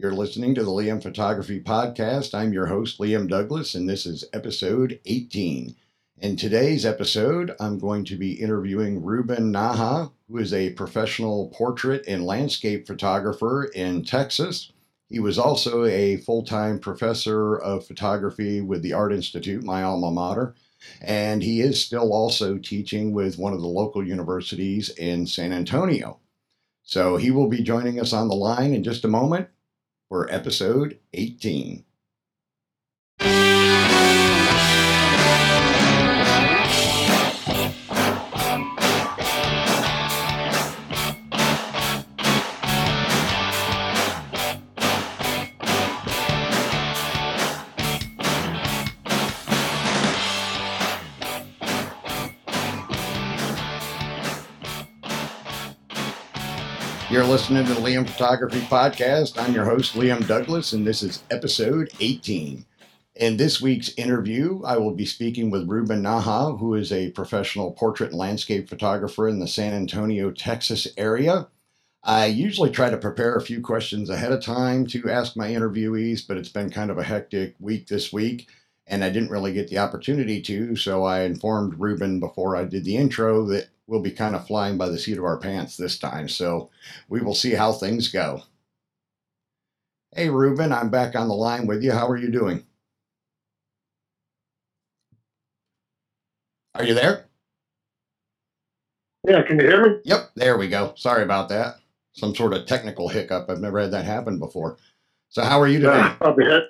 You're listening to the Liam Photography Podcast. I'm your host, Liam Douglas, and this is episode 18. In today's episode, I'm going to be interviewing Ruben Naha, who is a professional portrait and landscape photographer in Texas. He was also a full time professor of photography with the Art Institute, my alma mater, and he is still also teaching with one of the local universities in San Antonio. So he will be joining us on the line in just a moment for episode 18. You're listening to the Liam Photography Podcast. I'm your host, Liam Douglas, and this is episode 18. In this week's interview, I will be speaking with Ruben Naha, who is a professional portrait and landscape photographer in the San Antonio, Texas area. I usually try to prepare a few questions ahead of time to ask my interviewees, but it's been kind of a hectic week this week, and I didn't really get the opportunity to. So I informed Ruben before I did the intro that we'll be kind of flying by the seat of our pants this time. So we will see how things go. Hey, Ruben, I'm back on the line with you. How are you doing? Are you there? Yeah, can you hear me? Yep, there we go. Sorry about that. Some sort of technical hiccup. I've never had that happen before. So, how are you doing? Uh, I'll be hit.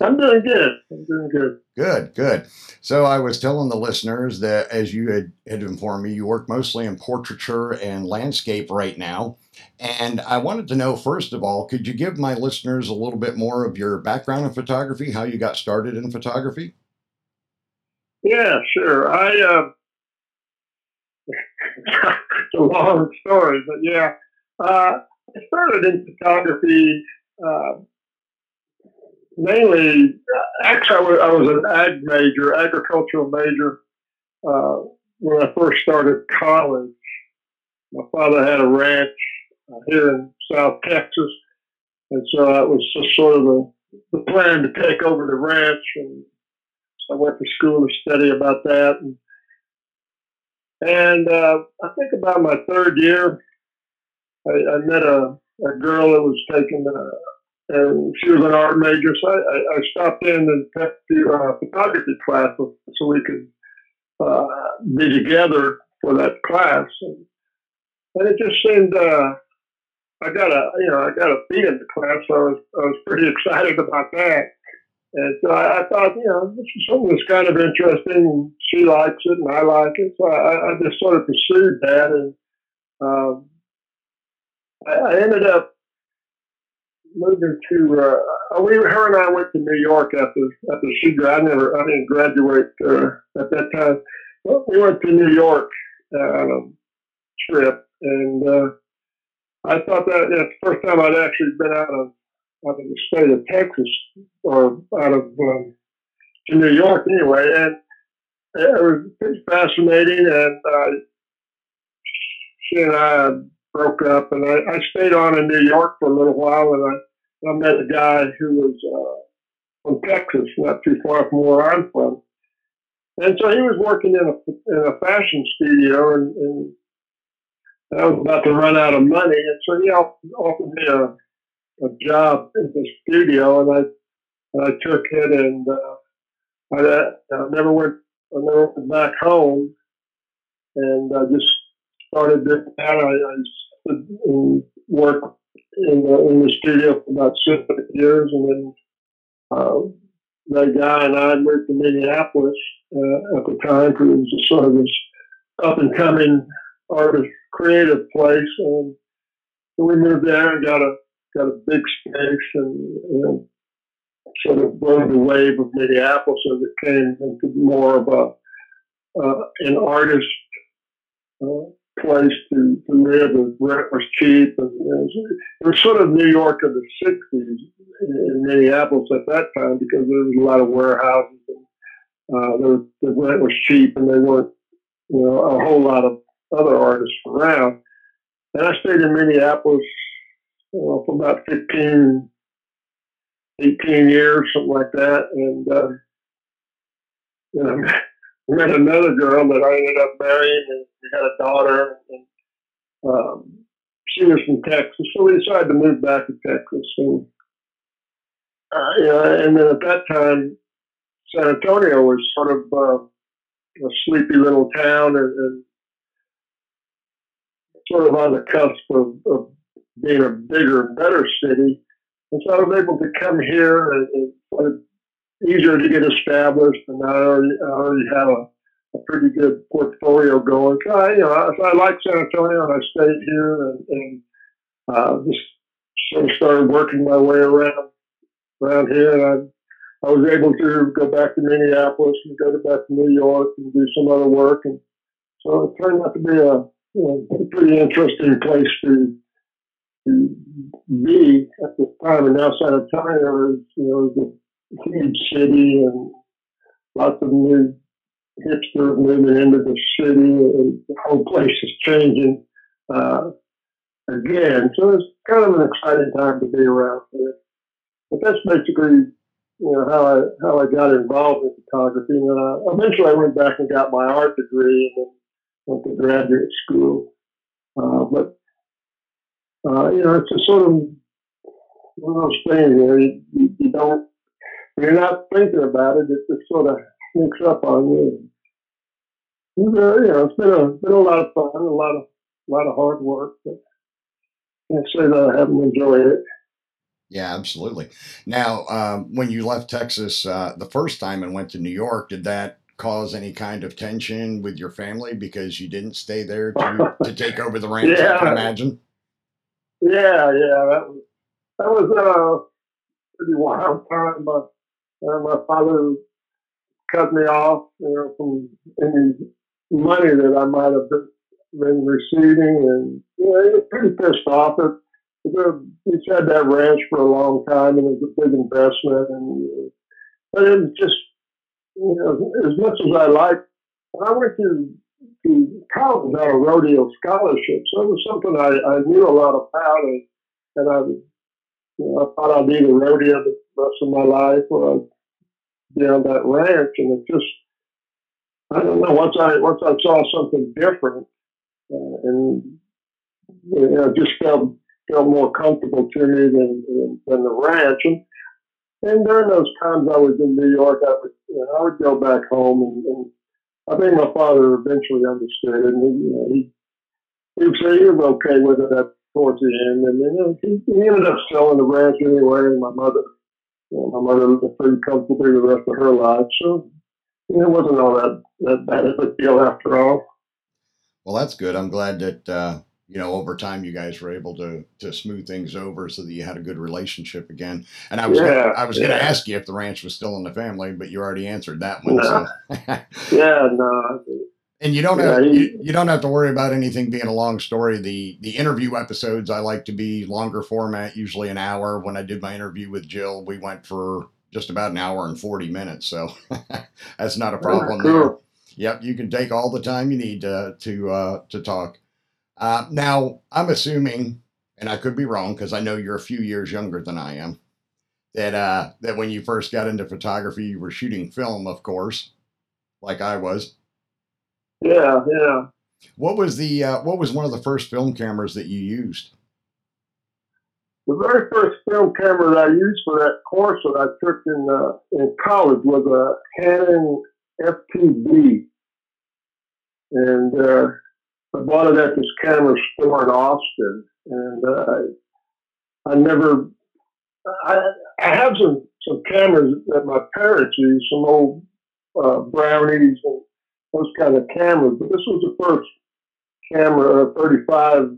I'm doing good. I'm doing good. Good, good. So I was telling the listeners that as you had, had informed me, you work mostly in portraiture and landscape right now. And I wanted to know, first of all, could you give my listeners a little bit more of your background in photography, how you got started in photography? Yeah, sure. I uh, it's a long story, but yeah, uh, I started in photography uh, mainly. Actually, I was, I was, an ag major, agricultural major, uh, when I first started college. My father had a ranch uh, here in South Texas, and so that was just sort of the, the plan to take over the ranch and I went to school to study about that. And, and uh, I think about my third year, I, I met a, a girl that was taking, uh, and she was an art major. So I, I stopped in and took the uh, photography class so we could uh, be together for that class. And, and it just seemed, uh, I got a, you know, I got a a B in the class, so I was, I was pretty excited about that. And so I, I, thought, you know, this is something that's kind of interesting. She likes it and I like it. So I, I just sort of pursued that. And um, I, I, ended up moving to, uh, we, her and I went to New York after, after she graduated. I never, I didn't graduate uh, at that time. But we went to New York uh, on a trip. And uh, I thought that that's the first time I'd actually been out of out of the state of Texas or out of um, to New York anyway, and it was fascinating. And uh, she and I broke up, and I, I, stayed on in New York for a little while, and I, I met a guy who was uh, from Texas, not too far from where I'm from. And so he was working in a in a fashion studio, and, and I was about to run out of money, and so he offered me a a job in the studio, and I and I took it, and uh, I, I never went I never went back home, and I just started doing that. I, I worked in the in the studio for about six years, and then uh, that guy and I moved to Minneapolis uh, at the time because it was sort of this up and coming artist creative place, and we moved there and got a got a big space and, and sort of rode the wave of Minneapolis as it came into more of a uh, an artist uh, place to, to live. The rent was cheap, and you know, it was sort of New York of the '60s in, in Minneapolis at that time because there was a lot of warehouses and uh, the, the rent was cheap, and there weren't you know a whole lot of other artists around. And I stayed in Minneapolis for about 15, 18 years, something like that. And, uh, you know, met another girl that I ended up marrying, and we had a daughter. And um, she was from Texas, so we decided to move back to Texas. And uh, you and then at that time, San Antonio was sort of uh, a sleepy little town, and, and, sort of on the cusp of, of, being a bigger better city. And so I was able to come here, and, and easier to get established, and I already, I already had a a pretty good portfolio going. So I, you know, I, I like San Antonio, and I stayed here and, and uh, just sort of started working my way around around here. And I, I was able to go back to Minneapolis and go to back to New York and do some other work. And so it turned out to be a, you know, a pretty interesting place to to be at this time. And now San Antonio is, you know, a huge city and lots of new hipsters moving into the city, and the whole place is changing uh, again. So it's kind of an exciting time to be around here. But that's basically, you know, how I how I got involved in photography. And uh, eventually, I went back and got my art degree and then went to graduate school. Uh, but uh, you know, it's a sort of one of those things. You, you, you don't you're not thinking about it. It just sort of sneaks up on you. you know, it's been a been a lot of fun, a lot of a lot of hard work, but I can't say that I haven't enjoyed it. Yeah, absolutely. Now, um, when you left Texas uh, the first time and went to New York, did that cause any kind of tension with your family because you didn't stay there to, to take over the ranch? yeah. I can imagine. Yeah, yeah, that was that was a pretty wild time. But uh, my father cut me off, you know, from any money that I might have been, receiving, and you know, he was pretty pissed off. It, he's had that ranch for a long time, and it was a big investment, and but it was just you know, as much as I liked, I went to to college on a rodeo scholarship, so it was something I, I knew a lot about, and, and I, you know, I thought I'd be the rodeo rest of my life, I'd be on that ranch, and it just I don't know. Once I once I saw something different, uh, and you know, just felt felt more comfortable to me than than, than the ranch. And, and during those times I was in New York, I would you know, I would go back home, and, and I think my father eventually understood, and he, you know, he he said he was okay with it at towards the end, and you know, he, he ended up selling the ranch anyway. And my mother know, my mother lived pretty comfortably the rest of her life. So you know, it wasn't all that, that bad of a deal after all. Well, that's good. I'm glad that, uh, you know, over time you guys were able to to smooth things over so that you had a good relationship again. And I was yeah, gonna, I was yeah. going to ask you if the ranch was still in the family, but you already answered that one. So. yeah, no. And you don't have you, you, don't have to worry about anything being a long story. The the interview episodes I like to be longer format, usually an hour. When I did my interview with Jill, we went for just about an hour and forty minutes, so that's not a problem cool. there. Yep, you can take all the time you need to to uh, to talk. Uh, now, I'm assuming, and I could be wrong because I know you're a few years younger than I am. That uh, that when you first got into photography, you were shooting film, of course, like I was. Yeah, yeah. What was the uh, what was one of the first film cameras that you used? The very first film camera that I used for that course that I took in uh, in college was a Canon FTb, and uh, I bought it at this camera store in Austin, and uh, I never. I, I have some some cameras that my parents used, some old uh, brownies and those kind of cameras. But this was the first camera, 35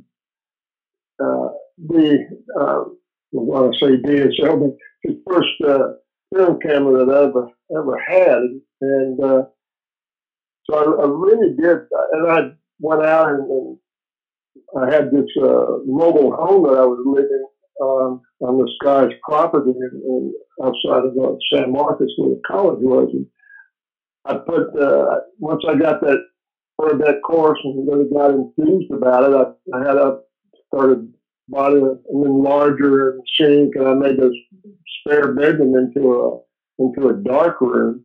uh, D, uh, I want to say DSL, but the first uh, film camera that I ever ever had, and uh, so I, I, really did. And I went out and, and I had this uh, mobile home that I was living um, on this guy's property in, in outside of uh, San Marcos, where the college was. And I put uh, once I got that heard that course and really got enthused about it. I, I had a started bought an enlarger and sink, and I made those spare bedroom into a into a dark room,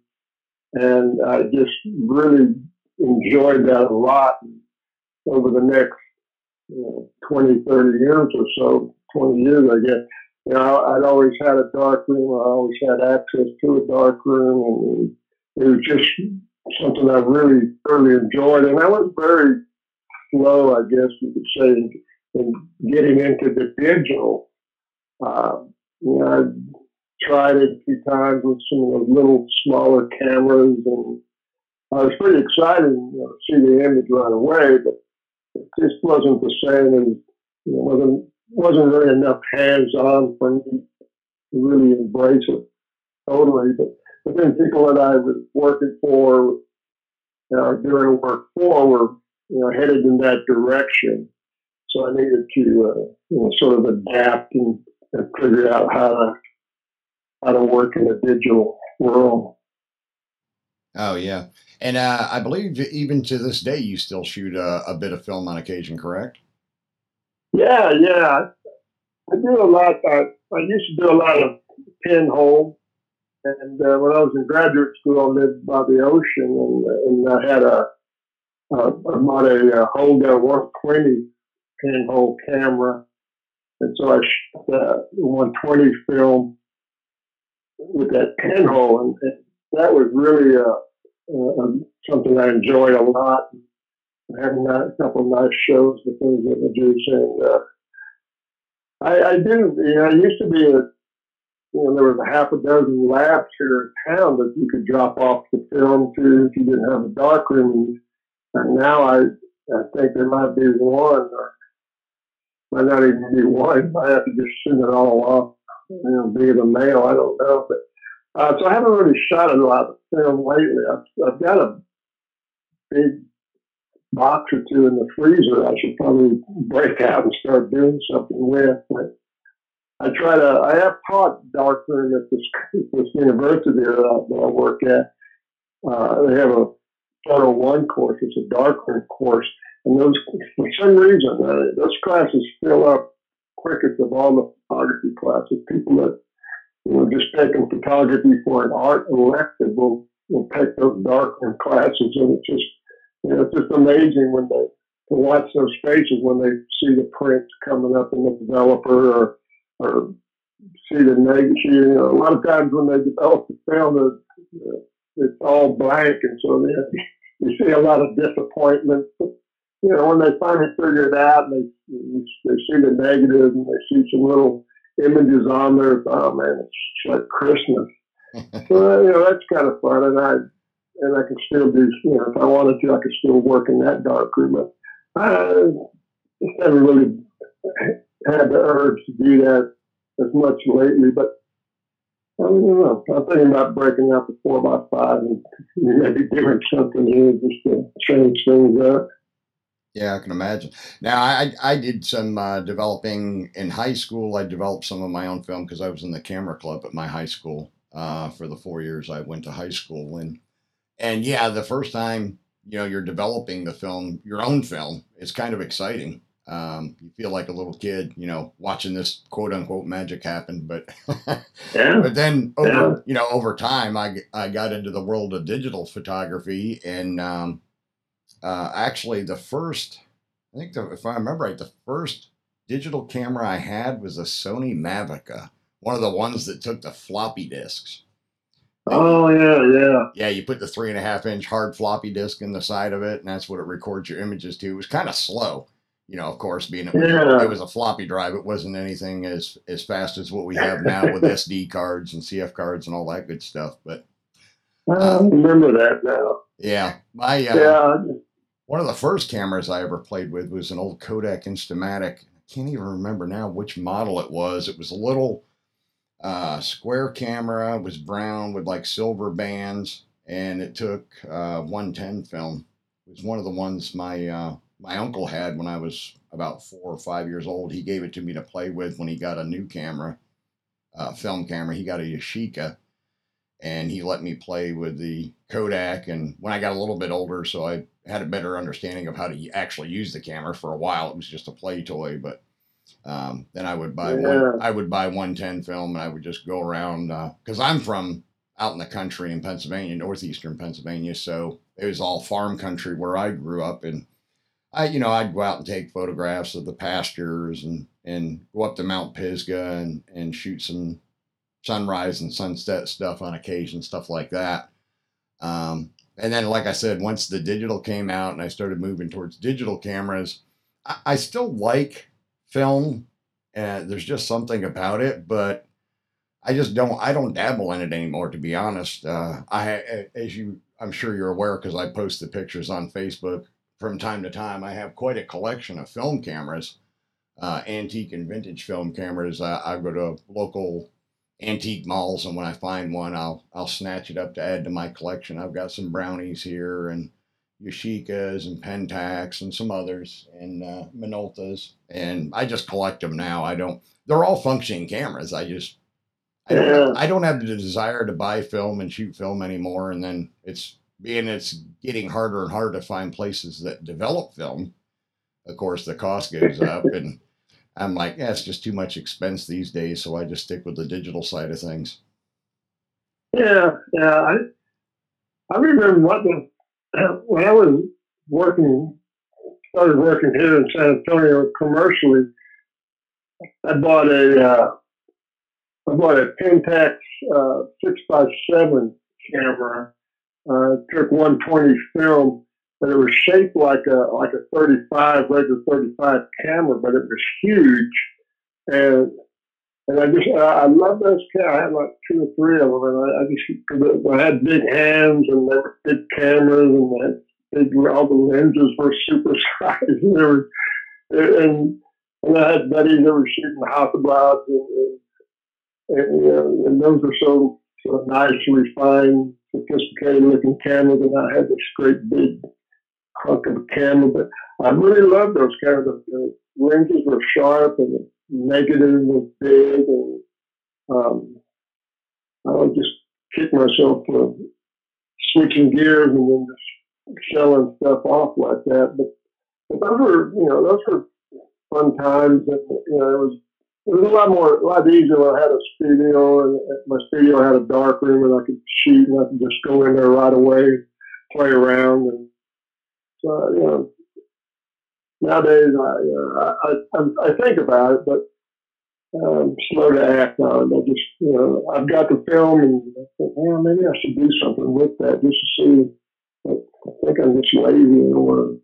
and I just really enjoyed that a lot. Over the next you know, 20, 30 years or so, 20 years, I guess, you know, I'd always had a dark room. I always had access to a dark room, and it was just something I really, really enjoyed. And I was very slow, I guess you could say, in, in getting into the digital. Uh, you know, I tried it a few times with some of those little smaller cameras, and I was pretty excited you know, to see the image right away, but it just wasn't the same and you know, wasn't wasn't really enough hands on for me to really embrace it totally. But but then people that I was working for, you know, doing work for, were you know headed in that direction. So I needed to uh, you know sort of adapt and, and figure out how to how to work in a digital world. Oh yeah, and uh, I believe even to this day you still shoot a, a, bit of film on occasion, correct? Yeah, yeah. I do a lot. I, I used to do a lot of pinhole, and uh, when I was in graduate school, I lived by the ocean, and, and I had a, a I bought a, a Holga 120 pinhole camera, and so I shot the 120 film with that pinhole, and, and that was really uh, uh, something I enjoyed a lot. Having a couple of nice shows with those images, and uh, I, I do. You know, I used to be a you know, there was a half a dozen labs here in town that you could drop off the film to if you didn't have a dark room. And now I, I think there might be one, or might not even be one. I have to just send it all off, you know, via the mail. I don't know, but uh, so I haven't really shot a lot of film lately. I've, I've got a big box or two in the freezer. I should probably break out and start doing something with. But I try to. I have taught darkroom at this this university that I, work at. Uh, they have a Photo One course. It's a darkroom course, and those for some reason uh, those classes fill up quickest of all the photography classes. People that you know, just taking photography for an art elective will, will take those darkroom classes, and it's just, you know, it's just amazing when they to watch those faces when they see the prints coming up in the developer or or see the negative. You know, a lot of times when they develop the film, it's, uh, it's all blank, and so then you see a lot of disappointment. But, you know, when they finally figure it out and they they see the negative and they see some little images on there. Oh man, it's like Christmas. so you know that's kind of fun, and I and I can still do. You know, if I wanted to, I could still work in that dark room. But I just haven't really had the urge to do that as much lately. But I don't know. I'm thinking about breaking out the four by five and maybe doing something here just to change things up. Yeah, I can imagine. Now, I I did some uh, developing in high school. I developed some of my own film because I was in the camera club at my high school uh, for the four years I went to high school. And and yeah, the first time you know you're developing the film, your own film, it's kind of exciting. Um, you feel like a little kid, you know, watching this quote unquote magic happen. But yeah. but then over yeah. you know over time, I I got into the world of digital photography and. Um, uh, actually, the first, I think the, if I remember right, the first digital camera I had was a Sony Mavica, one of the ones that took the floppy disks. Oh yeah, yeah. Yeah, you put the three and a half inch hard floppy disk in the side of it, and that's what it records your images to. It was kind of slow, you know. Of course, being it was, yeah. it was a floppy drive, it wasn't anything as as fast as what we have now with SD cards and CF cards and all that good stuff. But I um, remember that now. Yeah, my uh, yeah. One of the first cameras I ever played with was an old Kodak Instamatic. I can't even remember now which model it was. It was a little uh, square camera, it was brown with like silver bands, and it took uh, 110 film. It was one of the ones my uh, my uncle had when I was about four or five years old. He gave it to me to play with when he got a new camera, uh, film camera. He got a Yashica, and he let me play with the Kodak. And when I got a little bit older, so I had a better understanding of how to actually use the camera. For a while, it was just a play toy, but Um, then I would buy yeah. one, I would buy 110 film and I would just go around because uh, I'm from out in the country in Pennsylvania, northeastern Pennsylvania. So it was all farm country where I grew up. And I, you know, I'd go out and take photographs of the pastures and, and go up to Mount Pisgah and, and shoot some sunrise and sunset stuff on occasion, stuff like that. Um, and then, like I said, once the digital came out and I started moving towards digital cameras, I, I still like film. And there's just something about it, but I just don't I don't dabble in it anymore to be honest. Uh, I as you I'm sure you're aware because I post the pictures on Facebook from time to time. I have quite a collection of film cameras, uh, antique and vintage film cameras. I, I go to local antique malls and when I find one, I'll I'll snatch it up to add to my collection. I've got some brownies here and Yashicas and Pentax and some others and uh, Minoltas, and I just collect them now. I don't. They're all functioning cameras. I just I don't, I don't have the desire to buy film and shoot film anymore. And then it's being it's getting harder and harder to find places that develop film. Of course, the cost goes up, and I'm like, yeah, it's just too much expense these days. So I just stick with the digital side of things. Yeah, yeah. I I remember what the when I was working, started working here in San Antonio commercially. I bought a uh, I bought a Pentax uh, six by seven camera. Uh, took 120 film, but it was shaped like a like a 35 regular 35 camera, but it was huge. And and I just I love those cameras. I had like two or three of them, and I, I just I had big hands and they were big cameras, and they big all the lenses were super sized, and, and and I had buddies that were shooting Hasselblads and, and and, you know, and those were so, so nice, refined, sophisticated looking cameras. And I had this great big hunk of a camera, but I really loved those cameras. The lenses were sharp and the negative was big, and um, I would just kick myself for switching gears and then just selling stuff off like that. But, but those were, you know, those were fun times. And, you know, it was it was a lot more, a lot easier when I had a studio and my studio had a dark room and I could shoot and I could just go in there right away, play around. And so, you know, nowadays I, uh, I, I, I think about it, but I'm slow to act on it. I just, you know, I've got the film and I think, yeah, maybe I should do something with that just to see. But I think I'm just lazy and want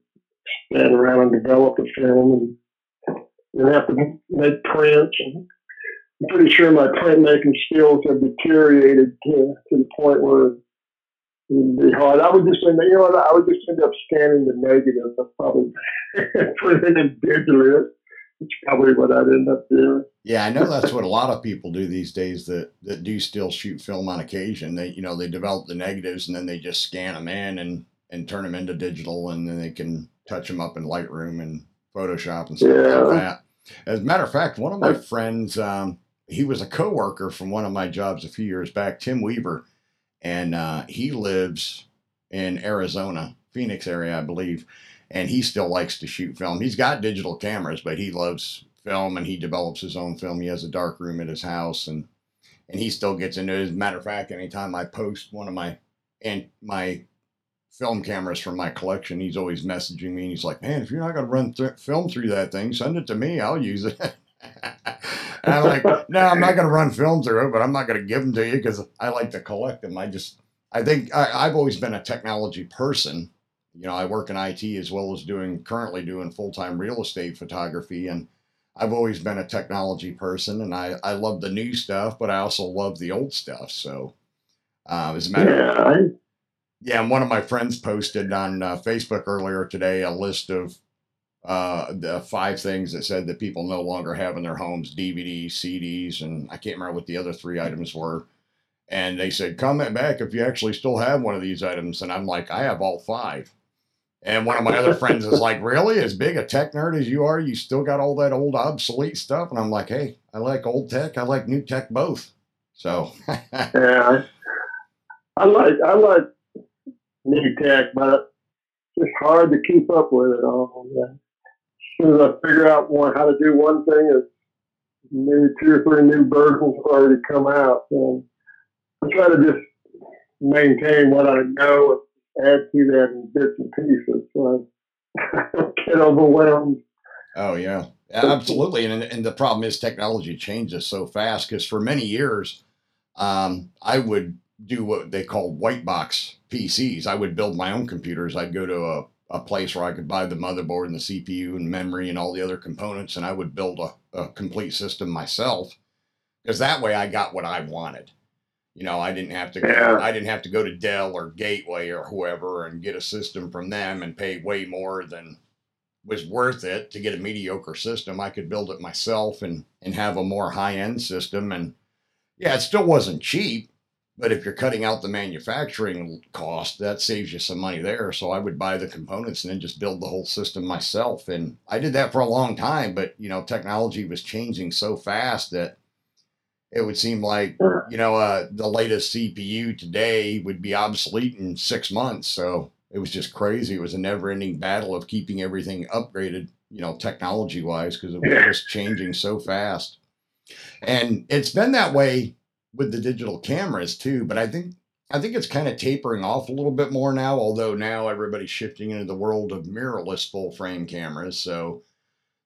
to stand around and develop the film and and have to make prints. And I'm pretty sure my printmaking skills have deteriorated to, to the point where it would be hard. I would just end, you know I would just end up scanning the negatives. I probably printing it digitally. That's probably what I'd end up doing. Yeah, I know that's what a lot of people do these days that, that do still shoot film on occasion. They, you know, they develop the negatives and then they just scan them in and, and turn them into digital and then they can touch them up in Lightroom and Photoshop and stuff yeah. like that. As a matter of fact, one of my friends, um, he was a coworker from one of my jobs a few years back, Tim Weaver, and uh, he lives in Arizona, Phoenix area, I believe, and he still likes to shoot film. He's got digital cameras, but he loves film and he develops his own film. He has a dark room at his house and and he still gets into it. As a matter of fact, anytime I post one of my and my film cameras from my collection. He's always messaging me and he's like, man, if you're not going to run th- film through that thing, send it to me. I'll use it. I'm like, no, I'm not going to run film through it, but I'm not going to give them to you because I like to collect them. I just, I think I, I've always been a technology person. You know, I work in IT as well as doing currently doing full time real estate photography. And I've always been a technology person and I, I love the new stuff, but I also love the old stuff. So, uh, as a matter yeah, of yeah, and one of my friends posted on uh, Facebook earlier today a list of uh, the five things that said that people no longer have in their homes DVDs, CDs, and I can't remember what the other three items were. And they said, comment back if you actually still have one of these items. And I'm like, I have all five. And one of my other friends is like, Really? As big a tech nerd as you are, you still got all that old obsolete stuff? And I'm like, Hey, I like old tech. I like new tech both. So, yeah, I like, I like new tech, but it's hard to keep up with it all. As soon as I figure out more how to do one thing, it's maybe two or three new versions have already come out. And I try to just maintain what I know and add to that in bits and pieces. So I don't get overwhelmed. Oh yeah, absolutely. And and the problem is technology changes so fast because for many years, um, I would do what they call white box PCs. I would build my own computers. I'd go to a a place where I could buy the motherboard and the CPU and memory and all the other components, and I would build a, a complete system myself. Because that way I got what I wanted. You know, I didn't have to Yeah. go, I didn't have to go to Dell or Gateway or whoever and get a system from them and pay way more than was worth it to get a mediocre system. I could build it myself and and have a more high end system. And yeah, it still wasn't cheap, but if you're cutting out the manufacturing cost, that saves you some money there. So I would buy the components and then just build the whole system myself. And I did that for a long time, but you know, technology was changing so fast that it would seem like you know uh, the latest CPU today would be obsolete in six months. So it was just crazy. It was a never-ending battle of keeping everything upgraded, you know, technology-wise, because it was just changing so fast. And it's been that way with the digital cameras too. But I think I think it's kind of tapering off a little bit more now. Although now everybody's shifting into the world of mirrorless full-frame cameras. So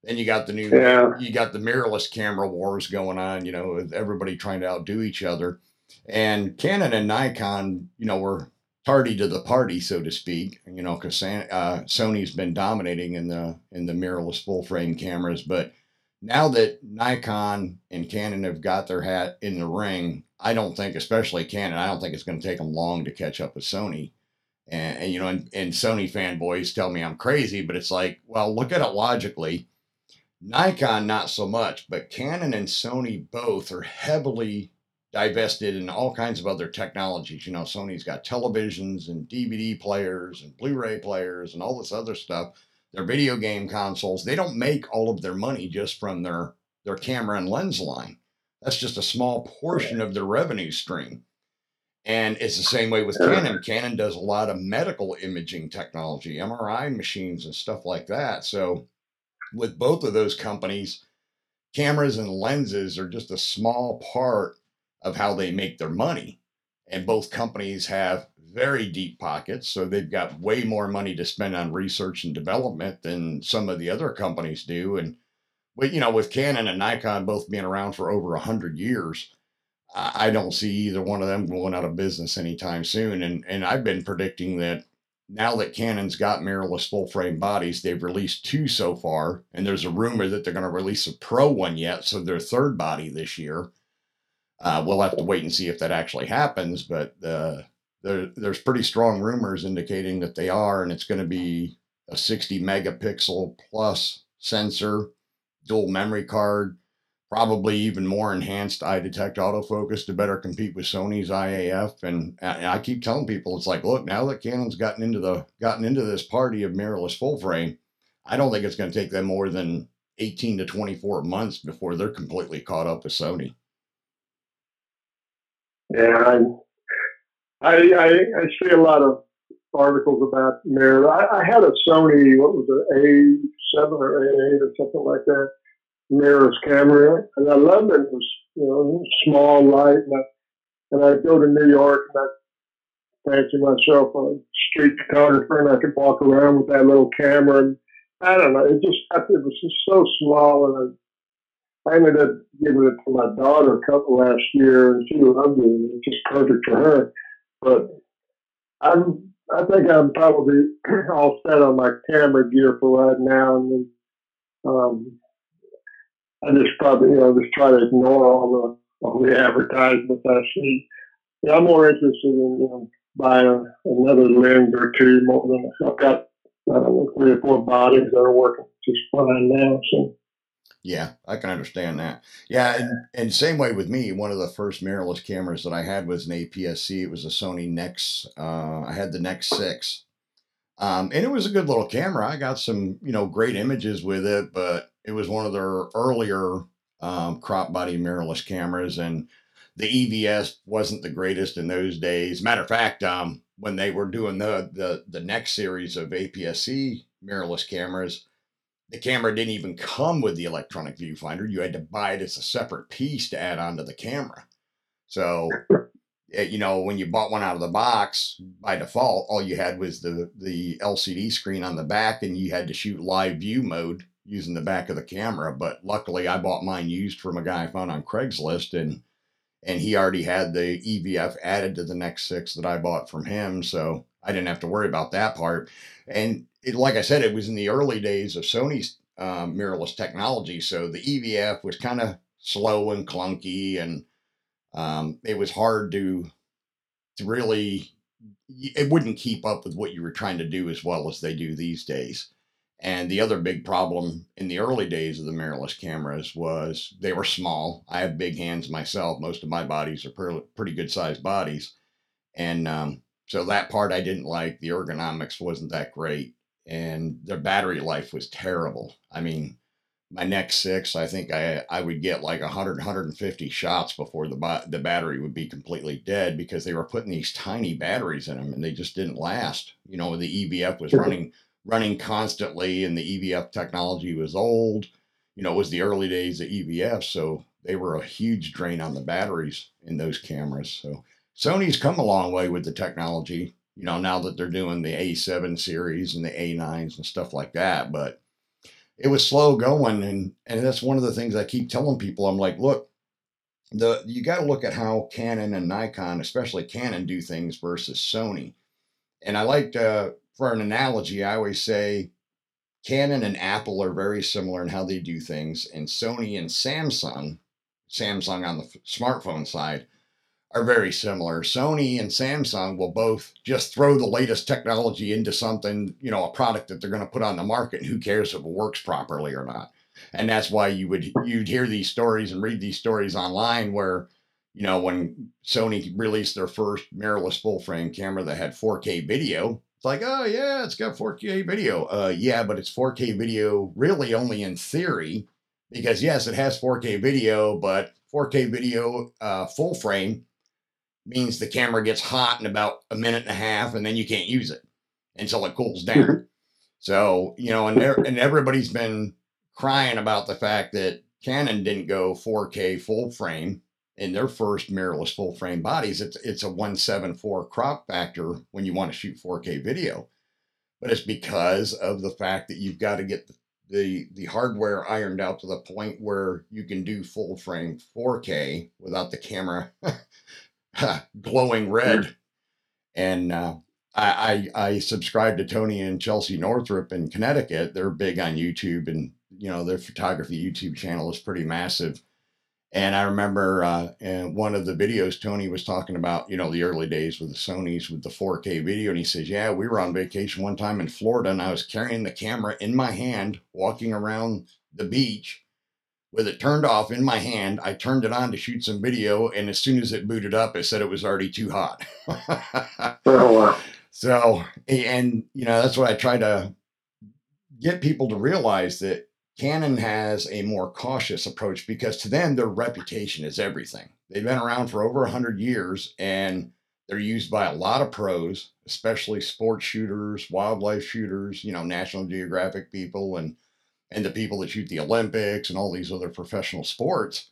then you got the new Yeah. you got the mirrorless camera wars going on, you know, with everybody trying to outdo each other. And Canon and Nikon, you know, were tardy to the party, so to speak, you know, because uh, Sony's been dominating in the in the mirrorless full frame cameras. But now that Nikon and Canon have got their hat in the ring, I don't think, especially Canon, I don't think it's going to take them long to catch up with Sony. And, and you know, and, and Sony fanboys tell me I'm crazy, but it's like, well, look at it logically. Nikon, not so much, but Canon and Sony both are heavily divested in all kinds of other technologies. You know, Sony's got televisions and DVD players and Blu ray players and all this other stuff. Their video game consoles, they don't make all of their money just from their, their camera and lens line. That's just a small portion of their revenue stream. And it's the same way with Canon. Canon does a lot of medical imaging technology, MRI machines, and stuff like that. So, with both of those companies, cameras and lenses are just a small part of how they make their money. And both companies have very deep pockets. So, they've got way more money to spend on research and development than some of the other companies do. And, but, you know, with Canon and Nikon both being around for over a 100 years, I I don't see either one of them going out of business anytime soon. And and I've been predicting that now that Canon's got mirrorless full frame bodies, they've released two so far, and there's a rumor that they're going to release a pro one yet, so their third body this year. Uh, we'll have to wait and see if that actually happens, but uh, there, there's pretty strong rumors indicating that they are, and it's going to be a 60 megapixel plus sensor, dual memory card, probably even more enhanced eye detect autofocus to better compete with Sony's Eye AF. And, and I keep telling people, it's like, look, now that Canon's gotten into the gotten into this party of mirrorless full frame, I don't think it's going to take them more than 18 to 24 months before they're completely caught up with Sony. Yeah, I, I, I see a lot of articles about mirror. I, I had a Sony, what was it, A7 or A8 or something like that, mirrorless camera, and I loved it. It was, you know, small, light, and I, and I'd go to New York and I'd fancy myself a street photographer and I could walk around with that little camera and I don't know, it just, it was just so small and I, I ended up giving it to my daughter a couple last year, and she loved it. It was just perfect for her. But I'm, I think I'm probably all set on my camera gear for right now, and um, I just probably, you know, just try to ignore all the all the advertisements I see. Yeah, I'm more interested in you know, buying another lens or two more than I've got. I don't know, three or four bodies that are working just fine now. So. Yeah, I can understand that. Yeah, and, and same way with me. One of the first mirrorless cameras that I had was an APS-C. It was a Sony NEX. Uh, I had the NEX-6, um, and it was a good little camera. I got some, you know, great images with it, but it was one of their earlier um, crop body mirrorless cameras, and the EVF wasn't the greatest in those days. Matter of fact, um, when they were doing the the the NEX series of APS-C mirrorless cameras, the camera didn't even come with the electronic viewfinder. You had to buy it as a separate piece to add onto the camera. So, eh, you know, when you bought one out of the box, by default, all you had was the the LCD screen on the back, and you had to shoot live view mode using the back of the camera. But luckily, I bought mine used from a guy I found on Craigslist, and and he already had the EVF added to the NEX-6 that I bought from him, so I didn't have to worry about that part. And it, like I said, it was in the early days of Sony's um, mirrorless technology, so the EVF was kind of slow and clunky, and um, it was hard to to really it wouldn't keep up with what you were trying to do as well as they do these days. And the other big problem in the early days of the mirrorless cameras was they were small. I have big hands myself. Most of my bodies are pretty good sized bodies. And um, so that part I didn't like. The ergonomics wasn't that great. And their battery life was terrible. I mean, my NEX-6, I think I, I would get like 100, 150 shots before the, the battery would be completely dead because they were putting these tiny batteries in them and they just didn't last. You know, the EVF was running running constantly and the EVF technology was old. You know, it was the early days of EVF, so they were a huge drain on the batteries in those cameras. So Sony's come a long way with the technology, you know, now that they're doing the A7 series and the A9s and stuff like that, but it was slow going and and that's one of the things I keep telling people. I'm like, look, the you got to look at how Canon and Nikon, especially Canon, do things versus Sony. And I like uh, for an analogy, I always say Canon and Apple are very similar in how they do things, and Sony and Samsung, Samsung on the smartphone side, are very similar. Sony and Samsung will both just throw the latest technology into something, you know, a product that they're going to put on the market, and who cares if it works properly or not. And that's why you would you'd hear these stories and read these stories online where, you know, when Sony released their first mirrorless full frame camera that had 4K video, it's like, oh yeah, it's got 4K video. Uh, yeah, but it's 4K video really only in theory, because yes, it has 4K video, but 4K video uh, full frame means the camera gets hot in about a minute and a half, and then you can't use it until it cools down. So you know, and and everybody's been crying about the fact that Canon didn't go 4K full frame in their first mirrorless full frame bodies, it's it's a 174 crop factor when you want to shoot 4K video. But it's because of the fact that you've got to get the, the, the hardware ironed out to the point where you can do full frame 4K without the camera glowing red. And uh, I, I I subscribe to Tony and Chelsea Northrup in Connecticut. They're big on YouTube, and you know their photography YouTube channel is pretty massive and I remember uh, in one of the videos, Tony was talking about, you know, the early days with the Sony's with the 4K video. And he says, Yeah, we were on vacation one time in Florida and I was carrying the camera in my hand, walking around the beach with it turned off in my hand. I turned it on to shoot some video. And as soon as it booted up, it said it was already too hot. oh, wow. So, and, you know, that's what I try to get people to realize that Canon has a more cautious approach because to them, their reputation is everything. They've been around for over 100 years and they're used by a lot of pros, especially sports shooters, wildlife shooters, you know, National Geographic people and and the people that shoot the Olympics and all these other professional sports.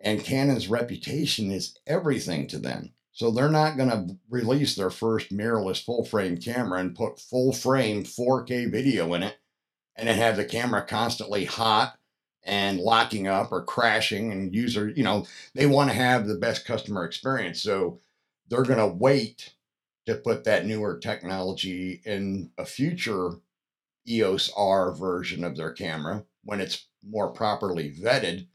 And Canon's reputation is everything to them. So they're not going to release their first mirrorless full frame camera and put full frame 4K video in it and then have the camera constantly hot and locking up or crashing and user, you know, they want to have the best customer experience. So they're going to wait to put that newer technology in a future EOS R version of their camera when it's more properly vetted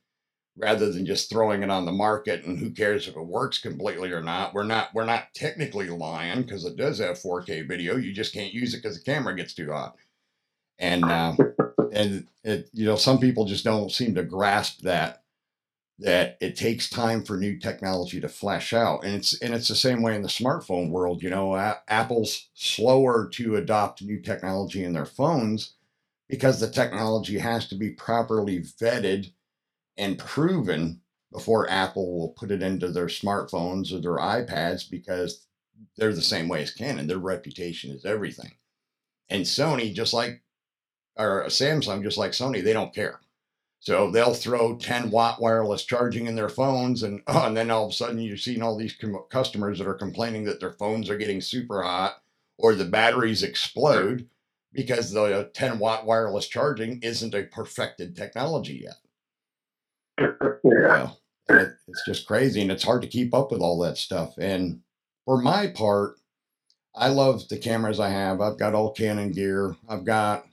rather than just throwing it on the market and who cares if it works completely or not. We're not we're not technically lying because it does have 4K video. You just can't use it because the camera gets too hot and uh, and it, you know some people just don't seem to grasp that that it takes time for new technology to flesh out. And it's and it's the same way in the smartphone world you know a- apple's slower to adopt new technology in their phones because the technology has to be properly vetted and proven before apple will put it into their smartphones or their ipads because they're the same way as canon. Their reputation is everything. And sony just like or Samsung, just like Sony, they don't care. So they'll throw 10 watt wireless charging in their phones, and oh, and then all of a sudden you're seeing all these com- customers that are complaining that their phones are getting super hot or the batteries explode because the 10 watt wireless charging isn't a perfected technology yet. yeah. it, it's just crazy and it's hard to keep up with all that stuff. And for my part, I love the cameras I have. I've got all Canon gear. I've got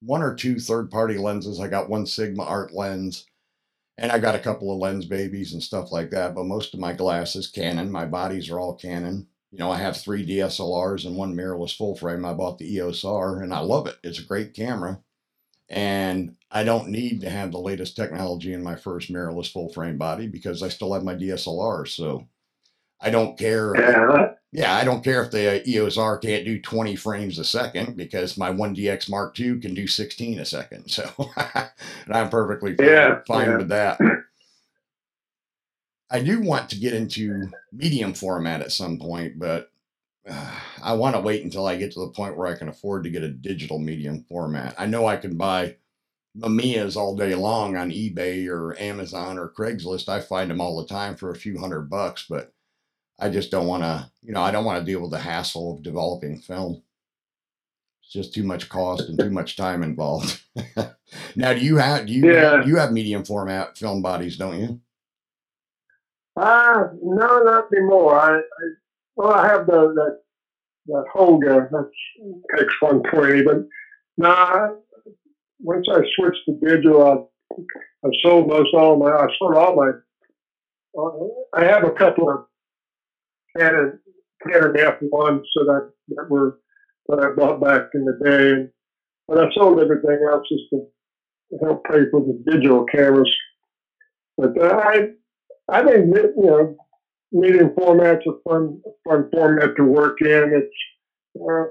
one or two third party lenses. I got one Sigma art lens and I got a couple of lens babies and stuff like that. But most of my glass is Canon. My bodies are all Canon. You know, I have three DSLRs and one mirrorless full frame. I bought the EOS R and I love it. It's a great camera. And I don't need to have the latest technology in my first mirrorless full frame body because I still have my DSLR. So I don't care. Yeah. Yeah, I don't care if the EOS R can't do 20 frames a second because my 1DX Mark II can do 16 a second. So and I'm perfectly fine, Yeah, fine yeah. with that. I do want to get into medium format at some point, but uh, I want to wait until I get to the point where I can afford to get a digital medium format. I know I can buy Mamiyas all day long on eBay or Amazon or Craigslist. I find them all the time for a few hundred bucks, but I just don't want to, you know, I don't want to deal with the hassle of developing film. It's just too much cost and too much time involved. now, do you have do you Yeah. you have medium format film bodies, don't you? Uh, no, not anymore. I, I well, I have the that that Holga that's X120, but nah. Once I switched to digital, I, I sold most all my. I sold all my. Uh, I have a couple of Canon Canon F1s that I that were that I bought back in the day, and but I sold everything else just to help pay for the digital cameras. But uh, I I think that, you know medium format's a fun fun format to work in. It's uh,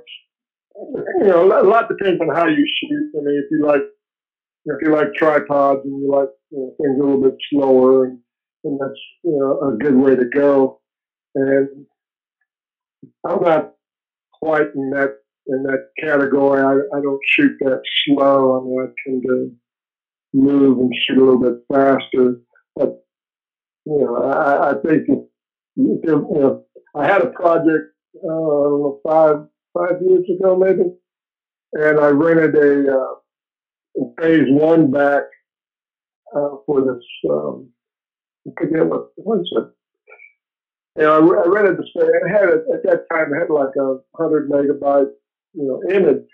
you know a lot depends on how you shoot. I mean, if you like if you like tripods and you like you know, things a little bit slower, and, and that's you know a good way to go. And I'm not quite in that in that category. I, I don't shoot that slow. I mean, I tend to move and shoot a little bit faster. But you know, I, I think if, if you know, I had a project uh, five five years ago maybe, and I rented a uh, phase one back uh, for this. Um, I forget what is it. You I, I rented the space. I had it at that time. I had like a hundred megabyte, you know, image.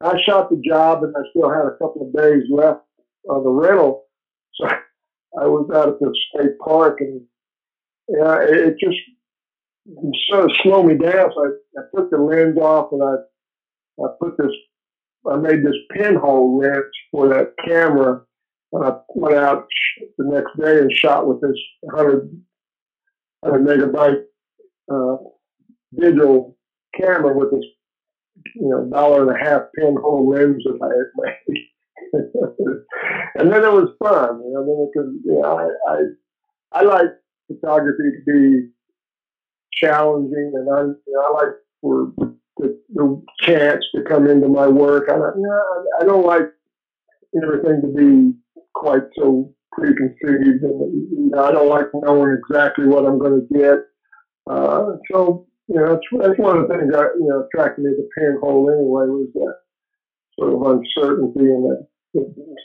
I shot the job, and I still had a couple of days left on the rental. So I was out at the state park, and yeah, it, it just sort of slowed me down. So I, I took the lens off, and I I put this. I made this pinhole lens for that camera, and I went out the next day and shot with this 100, 100 megabyte uh, digital camera with this, you know, dollar and a half pinhole lens that I had made. and then it was fun. You know, then it could, you know, I, I, I like photography to be challenging, and I, you know, I like for the, the chance to come into my work. I, don't- you know, I, I don't like everything to be quite so preconceived, and I don't like knowing exactly what I'm going to get. Uh, so you know, that's, that's one of the things that you know attracted me to pinhole anyway was that sort of uncertainty and that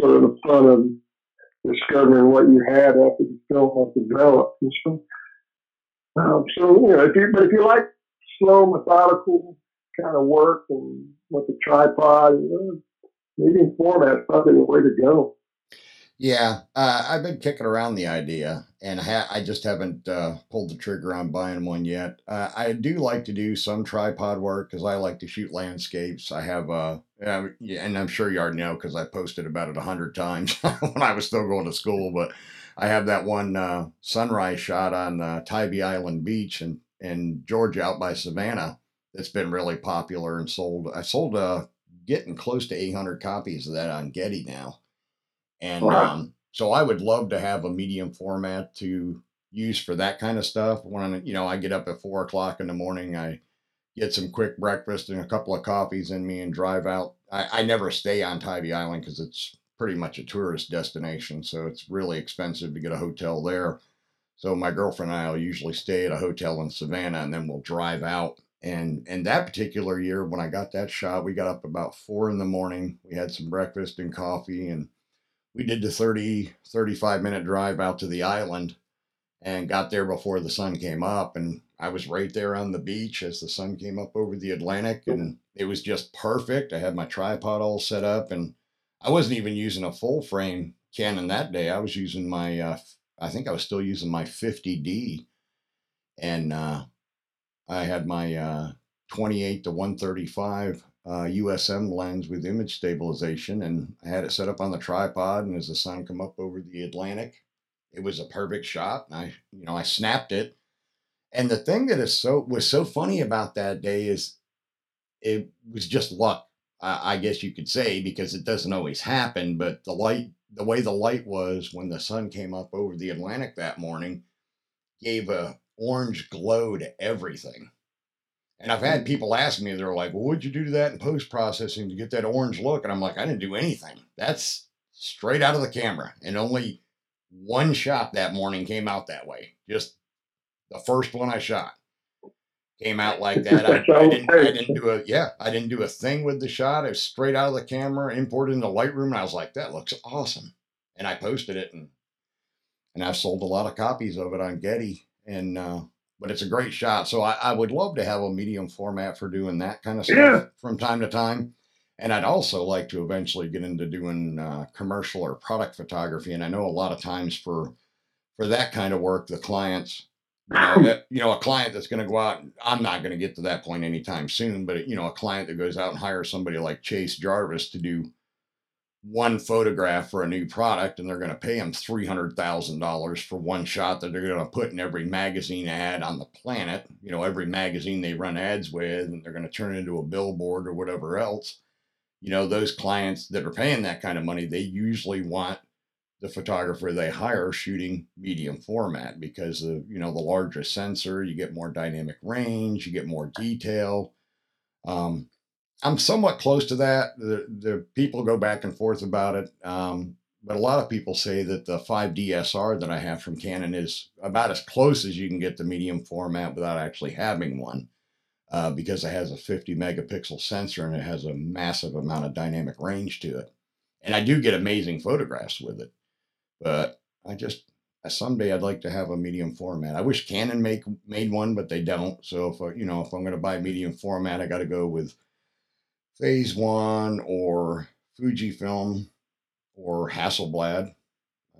sort of the fun of discovering what you had after the film was developed. And so, um, so you know, if you but if you like slow, methodical kind of work and with the tripod, you know, medium format's probably the way to go. Yeah, uh, I've been kicking around the idea, and ha- I just haven't uh, pulled the trigger on buying one yet. Uh, I do like to do some tripod work because I like to shoot landscapes. I have, a, uh, yeah, and I'm sure you already know because I posted about it a hundred times when I was still going to school. But I have that one uh, sunrise shot on uh, Tybee Island Beach in in Georgia, out by Savannah. That's been really popular and sold. I sold uh, getting close to 800 copies of that on Getty now. And Wow. um, so I would love to have a medium format to use for that kind of stuff. When you know I get up at four o'clock in the morning, I get some quick breakfast and a couple of coffees in me and drive out. I, I never stay on Tybee Island because it's pretty much a tourist destination, so it's really expensive to get a hotel there. So my girlfriend and I will usually stay at a hotel in Savannah, and then we'll drive out. And and that particular year, when I got that shot, we got up about four in the morning. We had some breakfast and coffee, and we did the 30, 35 minute drive out to the island and got there before the sun came up. And I was right there on the beach as the sun came up over the Atlantic, and it was just perfect. I had my tripod all set up, and I wasn't even using a full frame Canon that day. I was using my, uh, I think I was still using my 50D, and uh, I had my uh, 28 to 135 uh, USM lens with image stabilization, and I had it set up on the tripod. And as the sun come up over the Atlantic, it was a perfect shot. And I, you know, I snapped it and the thing that is so was so funny about that day is it was just luck, I, I guess you could say, because it doesn't always happen. But the light, the way the light was when the sun came up over the Atlantic that morning, gave a orange glow to everything. And I've had people ask me, they're like, well, what'd you do to that in post processing to get that orange look? And I'm like, I didn't do anything. That's straight out of the camera. And only one shot that morning came out that way. Just the first one I shot came out like that. I, I, didn't, I, didn't, do a yeah, I didn't do a thing with the shot. It was straight out of the camera, imported in the Lightroom, and I was like, that looks awesome. And I posted it, and and I've sold a lot of copies of it on Getty, and uh, but it's a great shot. So I, I would love to have a medium format for doing that kind of stuff yeah. from time to time. And I'd also like to eventually get into doing uh, commercial or product photography. And I know a lot of times for for that kind of work, the clients you know, that, you know, a client that's going to go out. I'm not going to get to that point anytime soon, but you know, a client that goes out and hires somebody like Chase Jarvis to do one photograph for a new product, and they're going to pay thousand dollars for one shot that they're going to put in every magazine ad on the planet. You know, every magazine they run ads with, and they're going to turn it into a billboard or whatever else. You know, those clients that are paying that kind of money, they usually want the photographer they hire shooting medium format because of you know the larger sensor you get more dynamic range you get more detail um, i'm somewhat close to that the, the people go back and forth about it um, but a lot of people say that the 5dsr that i have from canon is about as close as you can get the medium format without actually having one uh, because it has a 50 megapixel sensor and it has a massive amount of dynamic range to it and i do get amazing photographs with it but I just someday I'd like to have a medium format. I wish Canon make made one, but they don't. So if you know if I'm going to buy medium format, I got to go with Phase One or Fujifilm or Hasselblad.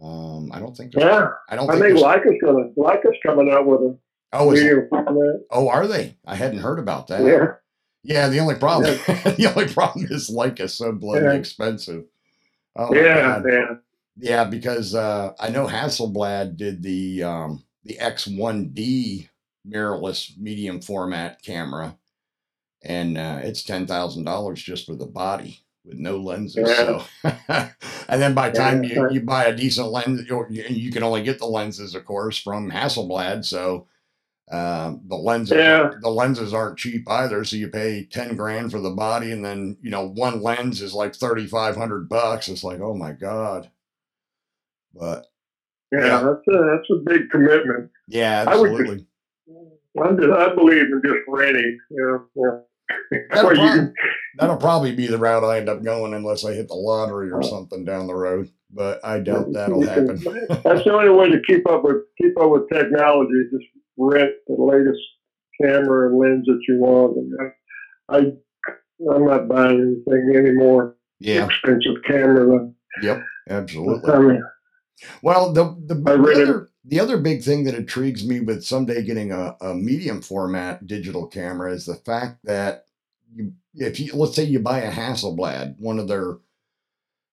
Um, I don't think. Yeah, I don't. I think, think Leica's going to Leica's coming out with them. oh, format. Oh, are they? I hadn't heard about that. Yeah. Yeah. The only problem, yeah. the only problem is Leica's so bloody yeah. expensive. Oh, yeah, yeah. Yeah, because uh, I know Hasselblad did the um, the X1D mirrorless medium format camera, and uh, it's ten thousand dollars just for the body with no lenses. Yeah. So, and then by the time yeah. you, you buy a decent lens, you can only get the lenses, of course, from Hasselblad. So uh, the lenses, yeah. the lenses aren't cheap either. So you pay ten grand for the body, and then you know one lens is like thirty five hundred bucks. It's like, oh my god. But yeah, yeah, that's a that's a big commitment. Yeah, absolutely. I, would just, I believe in just renting. Yeah, yeah. That'll, prob- that'll probably be the route I end up going unless I hit the lottery or uh-huh. something down the road. But I doubt that'll happen. that's the only way to keep up with keep up with technology. Just rent the latest camera and lens that you want. And I, I I'm not buying anything anymore. Yeah, expensive camera. Yep, absolutely. I mean, well, the the, the other the other big thing that intrigues me with someday getting a, a medium format digital camera is the fact that you if you let's say you buy a Hasselblad, one of their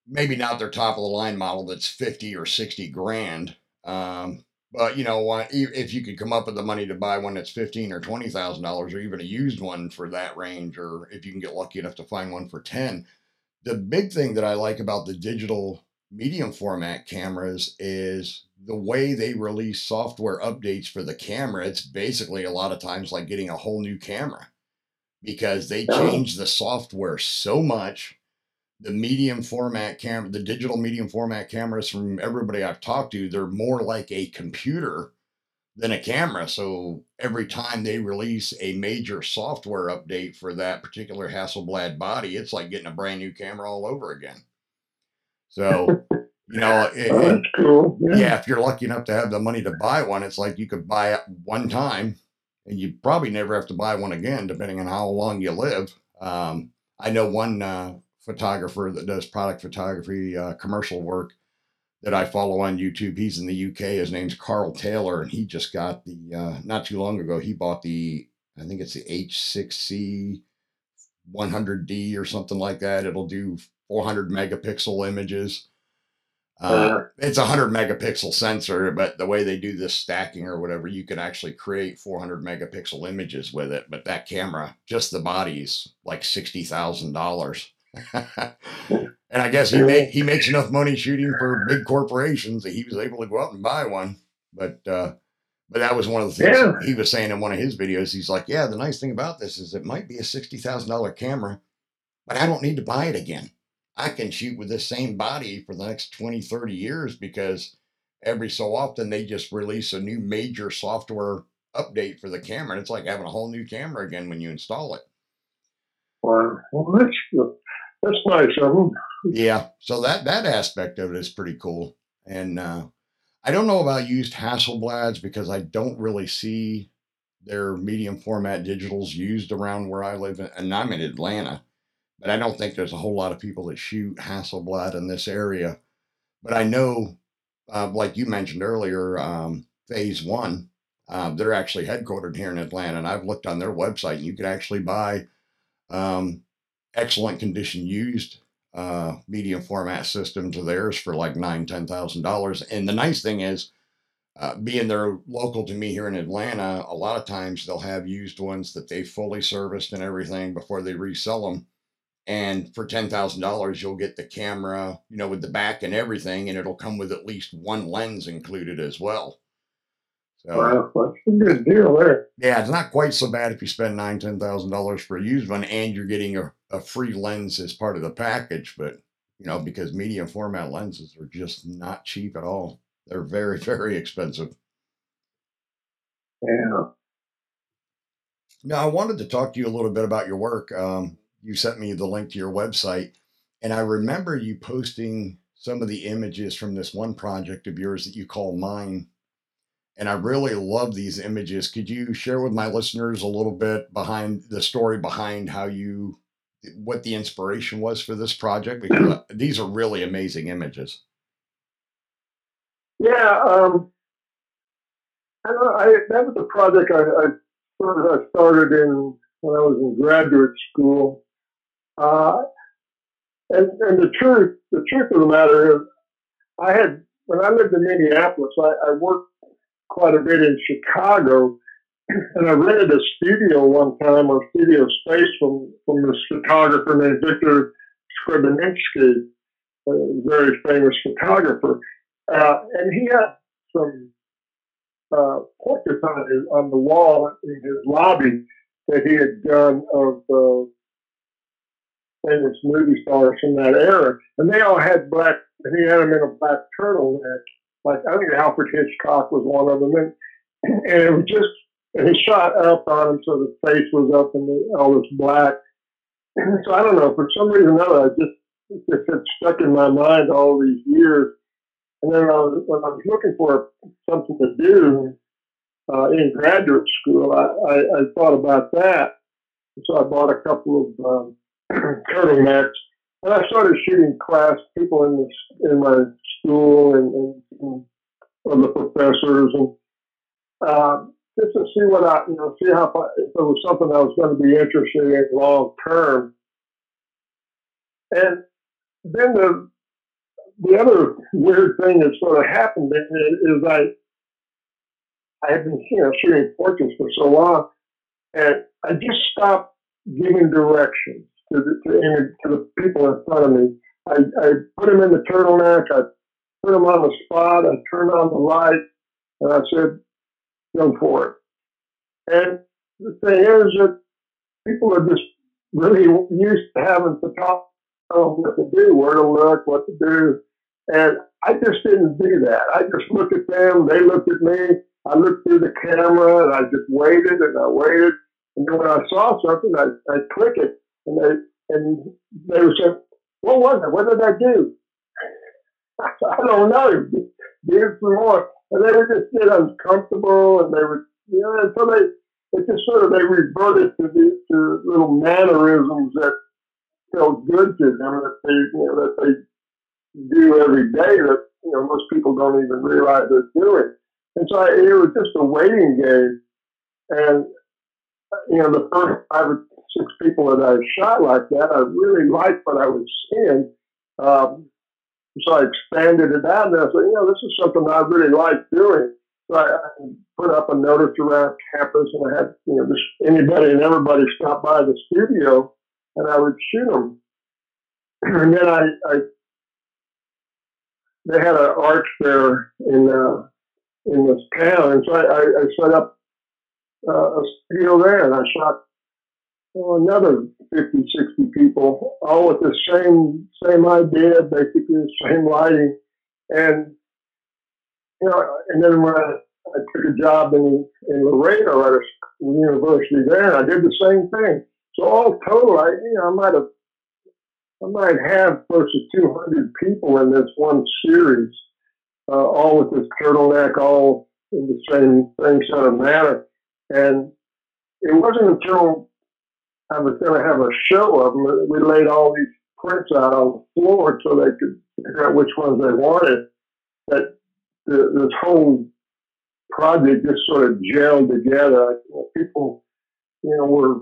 maybe not their top of the line model that's 50 or 60 grand. Um, but you know, if you could come up with the money to buy one that's fifteen or twenty thousand dollars, or even a used one for that range, or if you can get lucky enough to find one for ten, the big thing that I like about the digital medium format cameras is the way they release software updates for the camera. It's basically a lot of times like getting a whole new camera. because they oh. change the software so much. The medium format camera, the digital medium format cameras from everybody I've talked to, they're more like a computer than a camera. So every time they release a major software update for that particular Hasselblad body, it's like getting a brand new camera all over again. So, you know, it, Oh, cool. Yeah. yeah, if you're lucky enough to have the money to buy one, it's like you could buy it one time and you probably never have to buy one again, depending on how long you live. Um, I know one uh, photographer that does product photography, uh, commercial work that I follow on YouTube. He's in the UK. His name's Karl Taylor, and he just got the, uh, not too long ago, he bought the, I think it's the H6C 100D or something like that. It'll do 400 megapixel images. Uh, it's a 100 megapixel sensor, but the way they do this stacking or whatever, you can actually create 400 megapixel images with it. But that camera, just the body's like $60,000. and I guess he make, he makes enough money shooting for big corporations that he was able to go out and buy one. But uh, but that was one of the things Yeah. he was saying in one of his videos. He's like, "Yeah, the nice thing about this is it might be a sixty thousand dollar camera, but I don't need to buy it again. I can shoot with this same body for the next 20, 30 years because every so often they just release a new major software update for the camera. And it's like having a whole new camera again when you install it. Wow. Well, that's that's nice of them. Yeah. So that that aspect of it is pretty cool. And uh, I don't know about used Hasselblads because I don't really see their medium format digitals used around where I live, and I'm in Atlanta. But I don't think there's a whole lot of people that shoot Hasselblad in this area. But I know, uh, like you mentioned earlier, um, Phase One, uh, they're actually headquartered here in Atlanta, and I've looked on their website, and you can actually buy um, excellent condition used uh, medium format systems of theirs for like nine, ten thousand dollars. And the nice thing is, uh, being they're local to me here in Atlanta, a lot of times they'll have used ones that they fully serviced and everything before they resell them. And for ten thousand dollars, you'll get the camera, you know, with the back and everything, and it'll come with at least one lens included as well. So Wow, that's a good deal there. yeah, it's not quite so bad if you spend nine, ten thousand dollars for a used one and you're getting a, a free lens as part of the package. But you know, because medium format lenses are just not cheap at all. They're very, very expensive. Yeah. Now, I wanted to talk to you a little bit about your work. Um, you sent me the link to your website, and I remember you posting some of the images from this one project of yours that you call Mine. And I really love these images. Could you share with my listeners a little bit behind the story behind how you, what the inspiration was for this project? Because these are really amazing images. Yeah. Um, I, I that was a project I, I started in when I was in graduate school. Uh, and and the truth the truth of the matter is, I had when I lived in Minneapolis, I, I worked quite a bit in Chicago, and I rented a studio one time or studio space from from this photographer named Victor Skrebneski, a very famous photographer. Uh, and he had some uh, portraits on, on the wall in his lobby that he had done of uh, famous movie stars from that era. And they all had black, and he had them in a black turtleneck. Like, I think Alfred Hitchcock was one of them. And, and it was just, and he shot up on him so the face was up and the, all this black. so I don't know, for some reason or another, I just, it had stuck in my mind all these years. And then I was, when I was looking for something to do uh, in graduate school, I, I, I thought about that. So I bought a couple of um, turtlenecks, and I started shooting class people in the, in my school and, and, and other professors, and uh, just to see what I, you know, see how if there was something I was going to be interested in long term. And then the the other weird thing that sort of happened is I I had been you know shooting portraits for so long, and I just stopped giving directions to the to, to the people in front of me. I, I put them in the turtleneck. I put them on the spot. I turned on the light, and I said, "Go for it." And the thing is that people are just really used to having to talk what to do, where to look, what to do. And I just didn't do that. I just looked at them, they looked at me, I looked through the camera, and I just waited and I waited. And then when I saw something, I, I click it, and they and they would say, "What was it? What did I do?" I don't know. Do some more, and they would just get uncomfortable, and they would, you know, and so they it just sort of they reverted to the to little mannerisms that felt good to them that they you know that they do every day that you know most people don't even realize they're doing. And so I, it was just a waiting game. And you know, the first five or six people that I shot like that, I really liked what I was seeing. Um, so I expanded it out, and I said, you know, this is something I really like doing. So I, I put up a notice around campus, and I had you know just anybody and everybody stop by the studio, and I would shoot them. And then I, I they had an arch there in uh, in this town, and so I, I, I set up uh, a studio there, and I shot oh, another 50, 60 people, all with the same same idea, basically the same lighting, and you know, and then when I, I took a job in in Laredo at a university there, and I did the same thing. So all total, I you know I might have I might have close to 200 people in this one series, uh, all with this turtleneck, all in the same same sort of manner. And it wasn't until I was going to have a show of them we laid all these prints out on the floor so they could figure out which ones they wanted. That the, this whole project just sort of gelled together. People, you know, were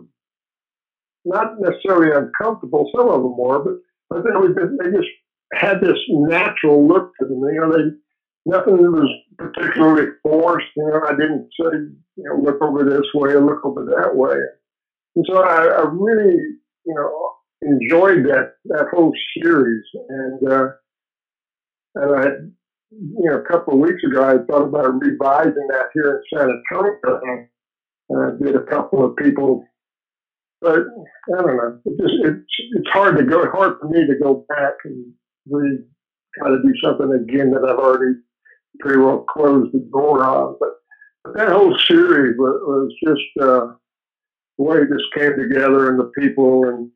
not necessarily uncomfortable. Some of them were, but but then we, they just had this natural look to them. You know, they nothing was particularly forced. You know, I didn't say, you know, look over this way or look over that way. And so I, I really, you know, enjoyed that that whole series. And uh, and I, you know, a couple of weeks ago, I thought about revising that here in San Antonio. And I did a couple of people but I don't know. It just it's it's hard to go hard for me to go back and re try to do something again that I've already pretty well closed the door on. But, but that whole series was, was just uh, the way it just came together and the people and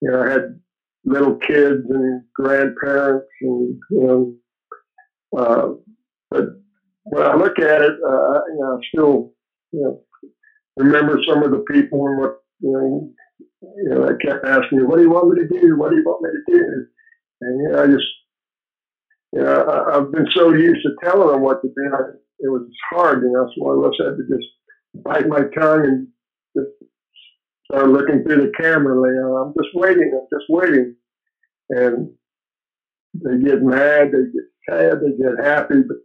you know I had little kids and grandparents and you know uh, but when I look at it, uh, you know, I still you know remember some of the people and what you know, you know, I kept asking me, "What do you want me to do? What do you want me to do?" And you know, I just, you know, I, have been so used to telling them what to do. I, it was hard, you know. So I just had to just bite my tongue and start looking through the camera. Know, I'm just waiting. I'm just waiting, and they get mad, they get sad, they get happy. But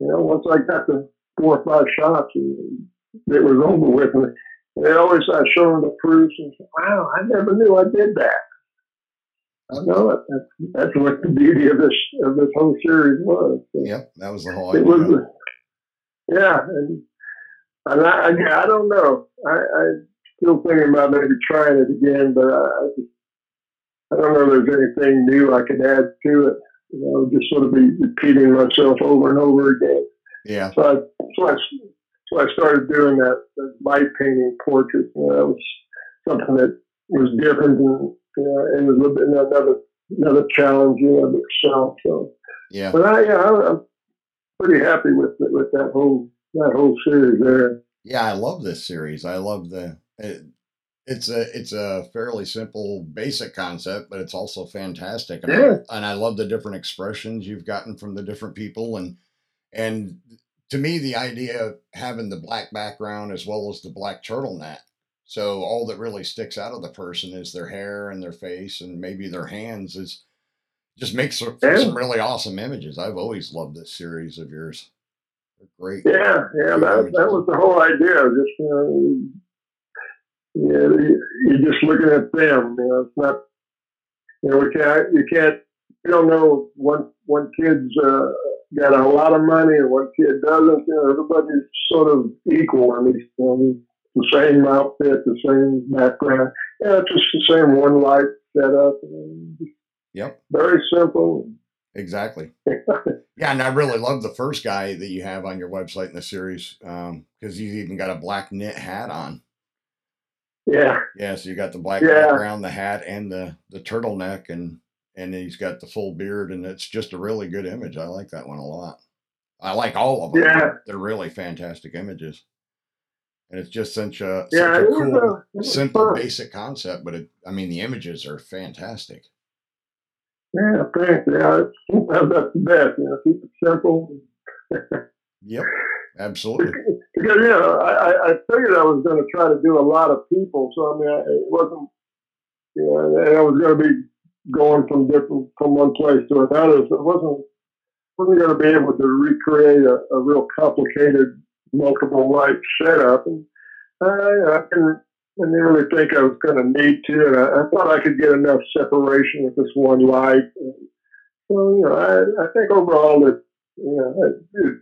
you know, once I got the four or five shots, it was over with. And they always I show them the proofs and say, wow, I never knew I did that. I know it. That's, that's what the beauty of this of this whole series was. yep, that was the whole idea. It was, yeah, and and I, I, I don't know. I, I still thinking about maybe trying it again, but I, I, just, I don't know if there's anything new I could add to it. You know, just sort of be repeating myself over and over again. Yeah. So I, so I so I started doing that, that light painting portrait. You know, that was something that was different and you know, and was a little bit another another challenge you know itself. So yeah, but I yeah I'm pretty happy with with that whole that whole series there. Yeah, I love this series. I love the. It, it's a it's a fairly simple basic concept, but it's also fantastic. And, yeah. I, and I love the different expressions you've gotten from the different people and and to me, the idea of having the black background as well as the black turtleneck. So all that really sticks out of the person is their hair and their face and maybe their hands is just makes for yeah. some really awesome images. I've always loved this series of yours. They're great. Yeah, yeah, that, that was the whole idea. Just you know, yeah, you're just looking at them. You know, it's not. You know, we can't. You can't. You don't know one one kid's uh, got a lot of money and what kid doesn't. You know, everybody's sort of equal. I mean, you know, the same outfit, the same background. Yeah, just the same one light setup. Yep. Very simple. Exactly. yeah, and I really love the first guy that you have on your website in the series because um, he's even got a black knit hat on. Yeah. Yeah, so you got the black yeah. background, the hat, and the the turtleneck, and and he's got the full beard, and it's just a really good image. I like that one a lot. I like all of them. Yeah. They're really fantastic images. And it's just such a, yeah, such a cool, a, simple, fun. basic concept, but it, I mean, the images are fantastic. Yeah, thanks. Yeah, that's the best. You know, keep it simple. yep, absolutely. Because you know, I, I figured I was going to try to do a lot of people, so I mean, it wasn't. You know, and I was going to be going from different from one place to another, so it wasn't wasn't going to be able to recreate a, a real complicated multiple light setup. And I, I didn't, I didn't really think I was going to need to, and I, I, thought I could get enough separation with this one light. And so, you know, I, I think overall it, you know, it,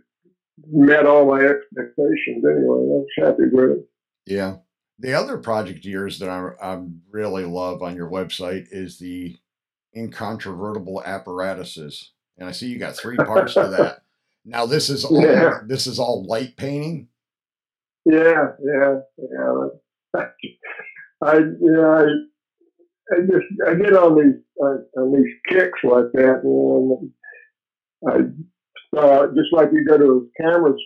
met all my expectations anyway. I was happy with it. Yeah. The other project years that I, I really love on your website is the incontrovertible apparatuses and I see you got three parts to that. Now this is all yeah. this is all light painting. Yeah, yeah, yeah. I yeah, I, I just I get on these uh, on these kicks like that, and I uh, just like you go to cameras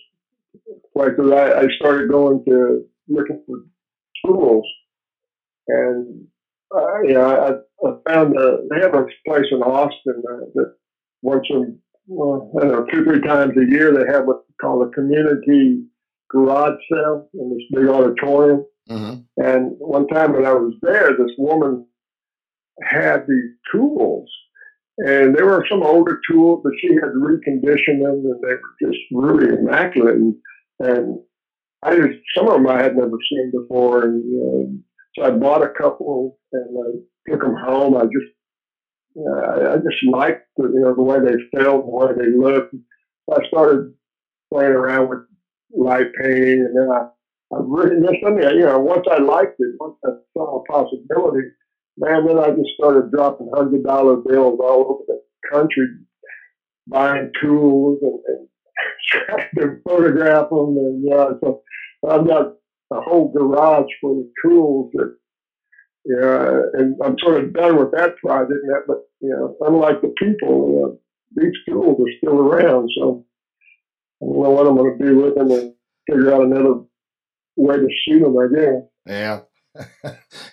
places. I, I started going to looking for tools, and uh, yeah, I, I found a, they have a place in Austin uh, that once a well, I don't know, two, three times a year, they have what's called a community garage sale in this big auditorium. Mm-hmm. And one time when I was there, this woman had these tools, and they were some older tools, but she had reconditioned them, and they were just really immaculate. And, and I just some of them I had never seen before, and know, so I bought a couple and I took them home. I just I, I just liked the, you know the way they felt, the way they looked. I started playing around with light painting, and then I, I really just something you know once I liked it, once I saw a possibility, man, then I just started dropping hundred dollar bills all over the country, buying tools and, and trying to photograph them, and yeah, so I've got a whole garage full of tools that yeah, and I'm sort of done with that project. But you know, unlike the people, uh, these tools are still around. So I don't know what I'm going to do with them and figure out another way to shoot them. I guess. Yeah.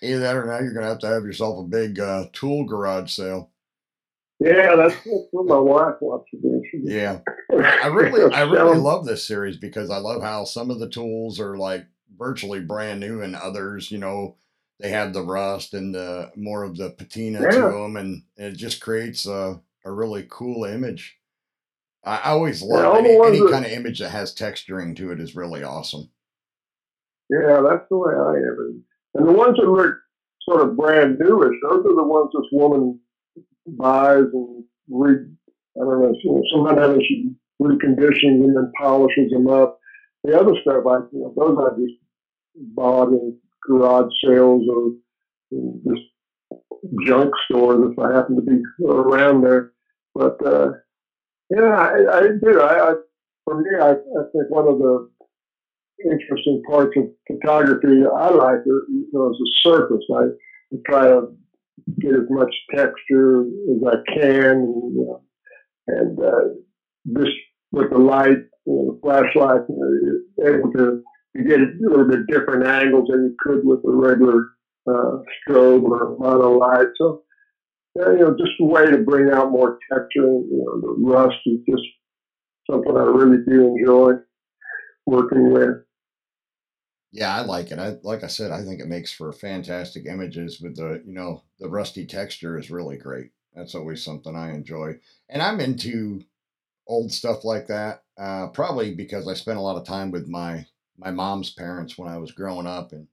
Either that or now you're going to have to have yourself a big uh, tool garage sale. Yeah, that's, what my wife wants to do. Yeah, I really, I really love this series because I love how some of the tools are like virtually brand new, and others, you know, they have the rust and the more of the patina yeah. to them, and it just creates a, a really cool image. I, I always love yeah, any, any that, kind of image that has texturing to it is really awesome. Yeah, that's the way I am. And the ones that look sort of brand newish, those are the ones this woman buys and re, I don't know, you know sometimes she reconditions and polishes them up. The other stuff, I you know, those I just bought and garage sales or just junk stores if I happen to be around there. But uh, yeah, I, I do. I, I for me, I, I think one of the interesting parts of photography I like you know, is the surface. I, I try to get as much texture as I can, and, you know, and uh, this with the light, you know, the flashlight, you know, able to you get a little bit different angles than you could with a regular uh, strobe or mono light. So, you know, just a way to bring out more texture. You know, the rust is just something I really do enjoy working with. Yeah, I like it. I like I said, I think it makes for fantastic images with the, you know, the rusty texture is really great. That's always something I enjoy. And I'm into old stuff like that. Uh, probably because I spent a lot of time with my my mom's parents when I was growing up, and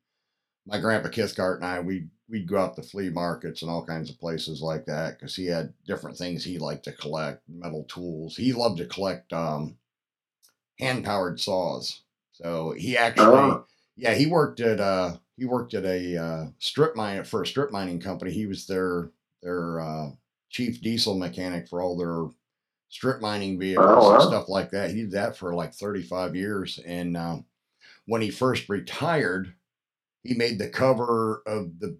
my grandpa Kithcart and I we we'd go out to flea markets and all kinds of places like that because he had different things he liked to collect, metal tools. He loved to collect um, hand powered saws. So he actually, oh. Yeah, he worked at uh he worked at a uh, strip mine for a strip mining company. He was their their uh, chief diesel mechanic for all their strip mining vehicles oh, wow. and stuff like that. He did that for like 35 years. And uh, when he first retired, he made the cover of the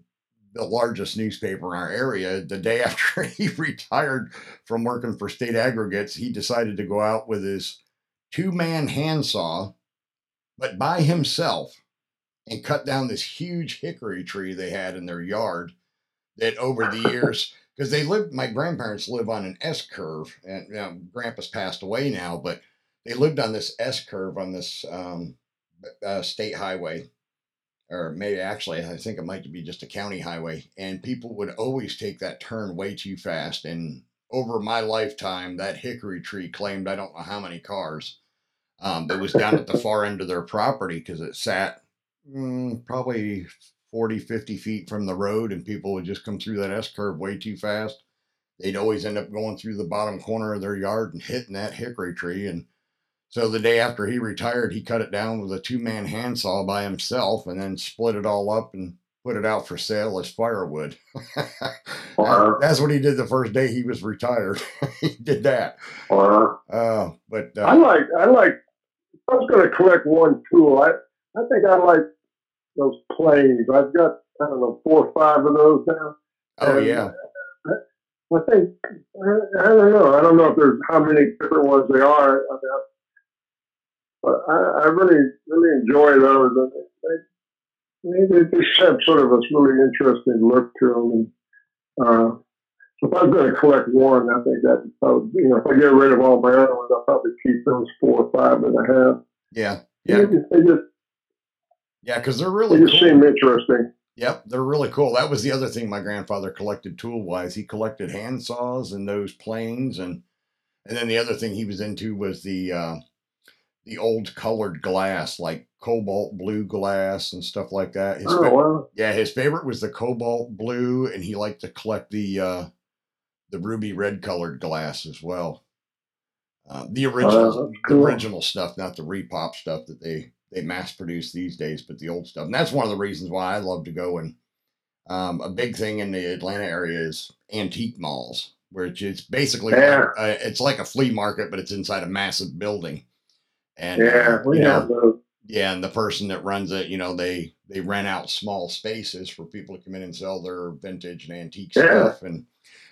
the largest newspaper in our area. The day after he retired from working for State Aggregates, he decided to go out with his two man handsaw, but by himself, and cut down this huge hickory tree they had in their yard. That over the years, because they lived, my grandparents live on an S curve, and you know, Grandpa's passed away now, but they lived on this S curve on this um, uh, state highway or maybe actually I think it might be just a county highway, and people would always take that turn way too fast. And over my lifetime, that hickory tree claimed I don't know how many cars. Um, it was down at the far end of their property because it sat mm, probably 40, 50 feet from the road, and people would just come through that S curve way too fast. They'd always end up going through the bottom corner of their yard and hitting that hickory tree. And so the day after he retired, he cut it down with a two man handsaw by himself and then split it all up and put it out for sale as firewood. That's what he did the first day he was retired. he did that. Uh, but uh, I like, I like, I was going to collect one tool. I, I think I like those planes. I've got, I don't know, four or five of those now. Oh, and yeah. I, think, I, I, don't know. I don't know if there's how many different ones they are. I mean, but I, I really, really enjoy those. And they, they, they just have sort of a really interesting look to them. And, uh, so if I was going to collect one, I think that probably, you know, if I get rid of all my other ones, I'll probably keep those four or five that I have. Yeah. Yeah. They just, they just yeah, because they're really they just cool. seem interesting. Yep, they're really cool. That was the other thing my grandfather collected tool wise. He collected hand saws and those planes, and and then the other thing he was into was the uh, the old colored glass, like cobalt blue glass and stuff like that. His oh, fa- wow. Yeah, his favorite was the cobalt blue, and he liked to collect the uh, the ruby red colored glass as well. Uh, the original, uh, cool. the original stuff, not the repop stuff that they they mass produce these days, but the old stuff. And that's one of the reasons why I love to go and um, a big thing in the Atlanta area is antique malls, where it's basically yeah. like, uh, it's like a flea market, but it's inside a massive building. And yeah, uh, you know, yeah, and the person that runs it, you know, they they rent out small spaces for people to come in and sell their vintage and antique yeah. stuff. And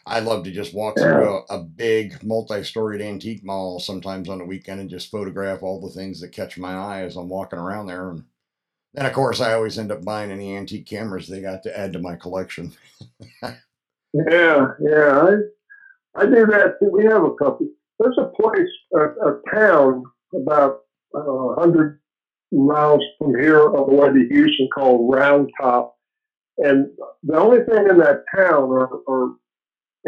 I love to just walk through a, a big multi-storied antique mall sometimes on the weekend and just photograph all the things that catch my eye as I'm walking around there. And then, of course, I always end up buying any antique cameras they got to add to my collection. yeah, yeah, I I do that too. We have a couple. There's a place, a, a town about uh, 100 miles from here on the way to Houston called Round Top. And the only thing in that town are, are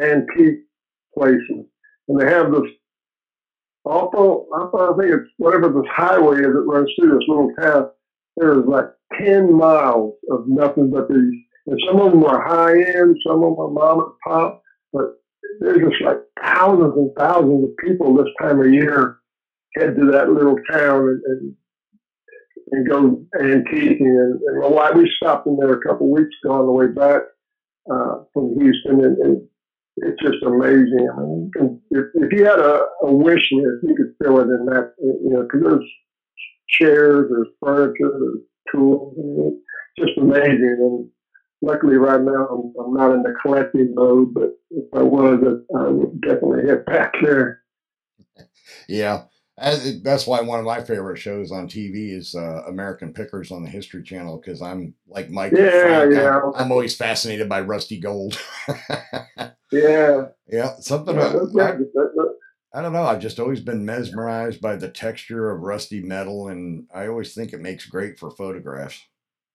antique places. And they have this awful, I think it's whatever this highway is that runs through this little town. There's like 10 miles of nothing but these. And some of them are high end, some of them are mom and pop, but there's just like thousands and thousands of people this time of year head to that little town and, and, and go antiquing. And, and wife, we stopped in there a couple of weeks ago on the way back uh, from Houston, and, and it's just amazing. I mean, if, if you had a, a wish list, you could fill it in that, you know, because there's chairs, there's furniture, there's tools. Mean, it's just amazing. And luckily, right now, I'm, I'm not in the collecting mode, but if I was, I would definitely head back there. Yeah. As, that's why one of my favorite shows on TV is uh, American Pickers on the History Channel because I'm like Mike. Yeah, Frank, yeah. I'm, I'm, always fascinated by rusty gold. yeah. Yeah, something. Yeah, about, I, I don't know. I've just always been mesmerized by the texture of rusty metal, and I always think it makes great for photographs.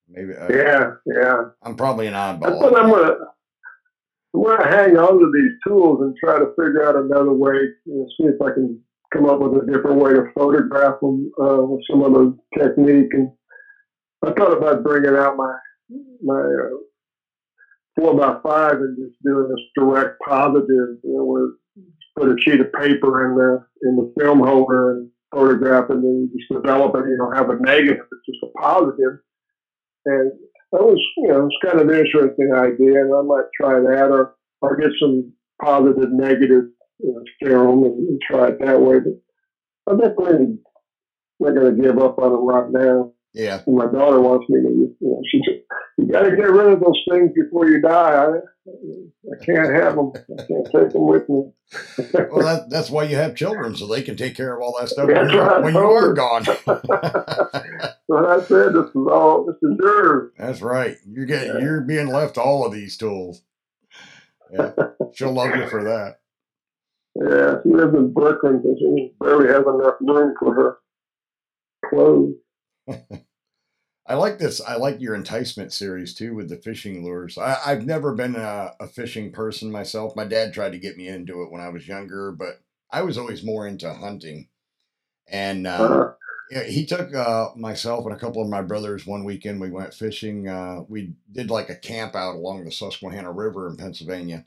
Maybe. Uh, yeah, yeah. I'm probably an oddball. That's what I'm gonna. I'm gonna hang on to these tools and try to figure out another way. You know, see if I can come up with a different way to photograph them uh, with some of the technique. And I thought about bringing out my my uh, four by five and just doing this direct positive, you know, where put a sheet of paper in the in the film holder and photograph and then just develop it. You know, have a negative. It's just a positive. And that was, you know, it's kind of an interesting idea, and I might try that or, or get some positive, negative you know, film and, and try it that way. But I'm definitely not going to give up on them right now. Yeah. And my daughter wants me to, you know, she said, you got to get rid of those things before you die. I, I can't have them. I can't take them with me. well, that, that's why you have children, so they can take care of all that stuff That's when, right. when you are gone. so I said, this is all, this is yours. that's right. You're getting, Yeah. you're being left all of these tools. Yeah. She'll love you for that. Yeah, she lives in Brooklyn, and she barely has enough room for her clothes. I like this. I like your enticement series too with the fishing lures. I, I've never been a, a fishing person myself. My dad tried to get me into it when I was younger, but I was always more into hunting. And uh, Uh, yeah, he took uh, myself and a couple of my brothers one weekend. We went fishing. Uh, we did like a camp out along the Susquehanna River in Pennsylvania,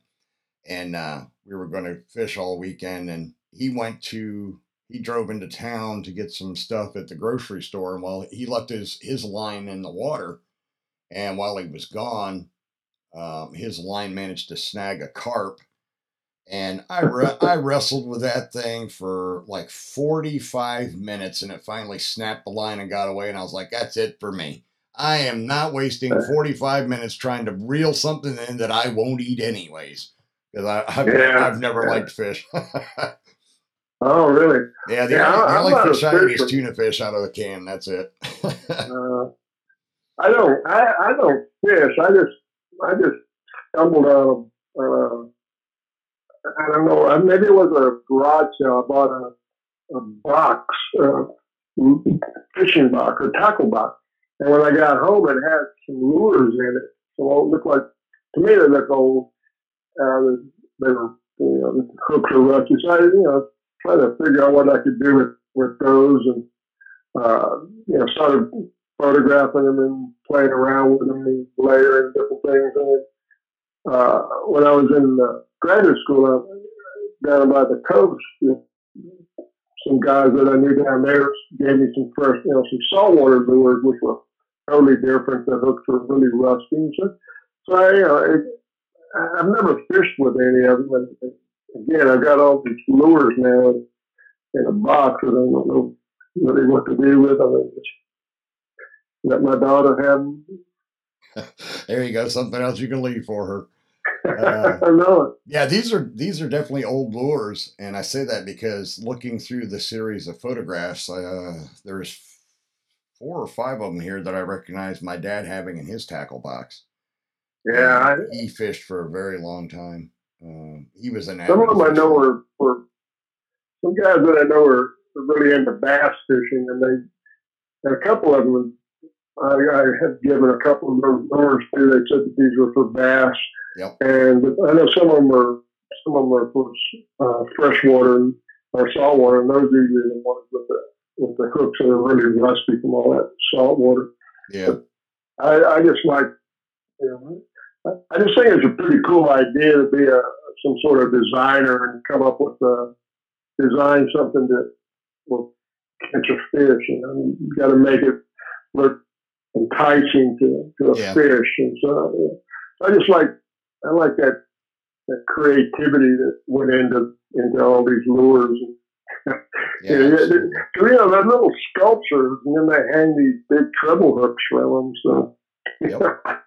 and uh, we were going to fish all weekend. And he went to he drove into town to get some stuff at the grocery store. And while he left his his line in the water, and while he was gone, um, his line managed to snag a carp. And I re- I wrestled with that thing for like 45 minutes and it finally snapped the line and got away. And I was like, that's it for me. I am not wasting 45 minutes trying to reel something in that I won't eat anyways. Because I've, Yeah, I've never yeah. liked fish. oh, really? yeah, the, Yeah, only, I'm only fish I eat is tuna fish out of the can. That's it. Uh, I don't. I, I don't fish. I just. I just stumbled on. Uh, I don't know. uh, Maybe it was a garage sale. I bought a, a box, uh, fishing box or tackle box, and when I got home, it had some lures in it. So it looked like to me they looked old. Uh, they were, you know, hooks rusty. So I, you know, trying to figure out what I could do with with those and uh, you know, started photographing them and playing around with them and layering different things. And uh, when I was in uh, graduate school uh, down by the coast, you know, some guys that I knew down there gave me some fresh, you know, some saltwater lures, which were totally different. The hooks were really rusty. So, so I, you know, it, I- I've never fished with any of them. Again, I've got all these lures now in a box that I don't know really what to do with them. I just let my daughter have them. there you go. Something else you can leave for her. Uh, I know it. Yeah, these are these are definitely old lures, and I say that because looking through the series of photographs, uh, there's four or five of them here that I recognize my dad having in his tackle box. Yeah, I, he fished for a very long time. Um, he was an some of them I know are, were some guys that I know are, really into bass fishing, and they and a couple of them. I, I have given a couple of those lures to. They said that these were for bass, Yep. and I know some of them are some of them are for uh, freshwater or saltwater, and those are usually the ones with the with the hooks that are really rusty from all that salt water. Yeah, I, I just like, you know, I, just think it's a pretty cool idea to be a some sort of designer and come up with a design something that will catch a fish. You know, you got to make it look enticing to, to a Yeah. fish, and so yeah. I just like I like that that creativity that went into into all these lures. yeah. Yeah, yeah. So, you know, they're little sculptures, and then they hang these big treble hooks from them. So, Yep.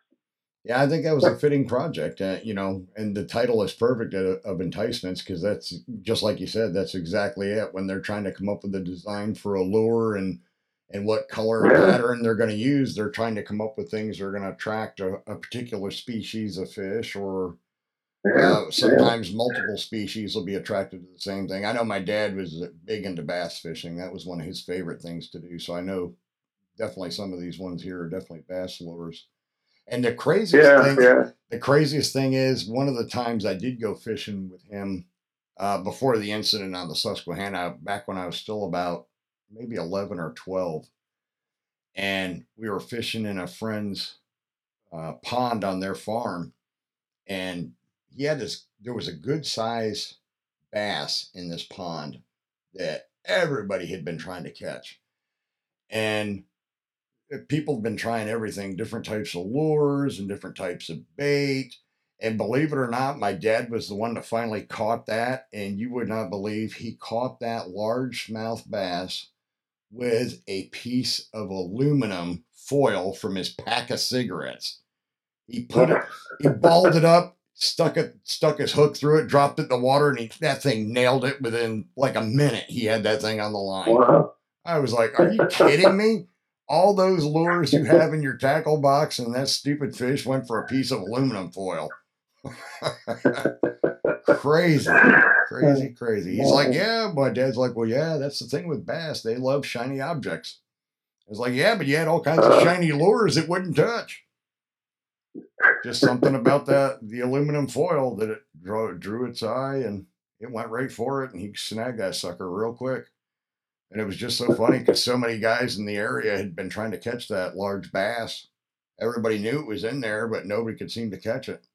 Yeah, I think that was a fitting project, uh, you know, and the title is perfect of, of enticements because that's just like you said, that's exactly it. When they're trying to come up with a design for a lure and and what color pattern they're going to use, they're trying to come up with things that are going to attract a, a particular species of fish, or uh, sometimes multiple species will be attracted to the same thing. I know my dad was big into bass fishing; that was one of his favorite things to do. So I know definitely some of these ones here are definitely bass lures. And the craziest yeah, thing, yeah. the craziest thing is one of the times I did go fishing with him uh, before the incident on the Susquehanna, back when I was still about maybe 11 or 12. And we were fishing in a friend's uh, pond on their farm. And he had this, there was a good size bass in this pond that everybody had been trying to catch. And people have been trying everything, different types of lures and different types of bait. And believe it or not, my dad was the one that finally caught that. And you would not believe he caught that largemouth bass with a piece of aluminum foil from his pack of cigarettes. He put it, he balled it up, stuck it, stuck his hook through it, dropped it in the water, and he, that thing nailed it within like a minute. He had that thing on the line. Wow. I was like, "Are you kidding me?" All those lures you have in your tackle box and that stupid fish went for a piece of aluminum foil. crazy, crazy, crazy. He's like, "Yeah." My dad's like, "Well, yeah, that's the thing with bass. They love shiny objects." I was like, "Yeah, but you had all kinds of uh. shiny lures it wouldn't touch." Just something about that the aluminum foil that it drew, drew its eye and it went right for it and he snagged that sucker real quick. And it was just so funny because so many guys in the area had been trying to catch that large bass. Everybody knew it was in there, but nobody could seem to catch it.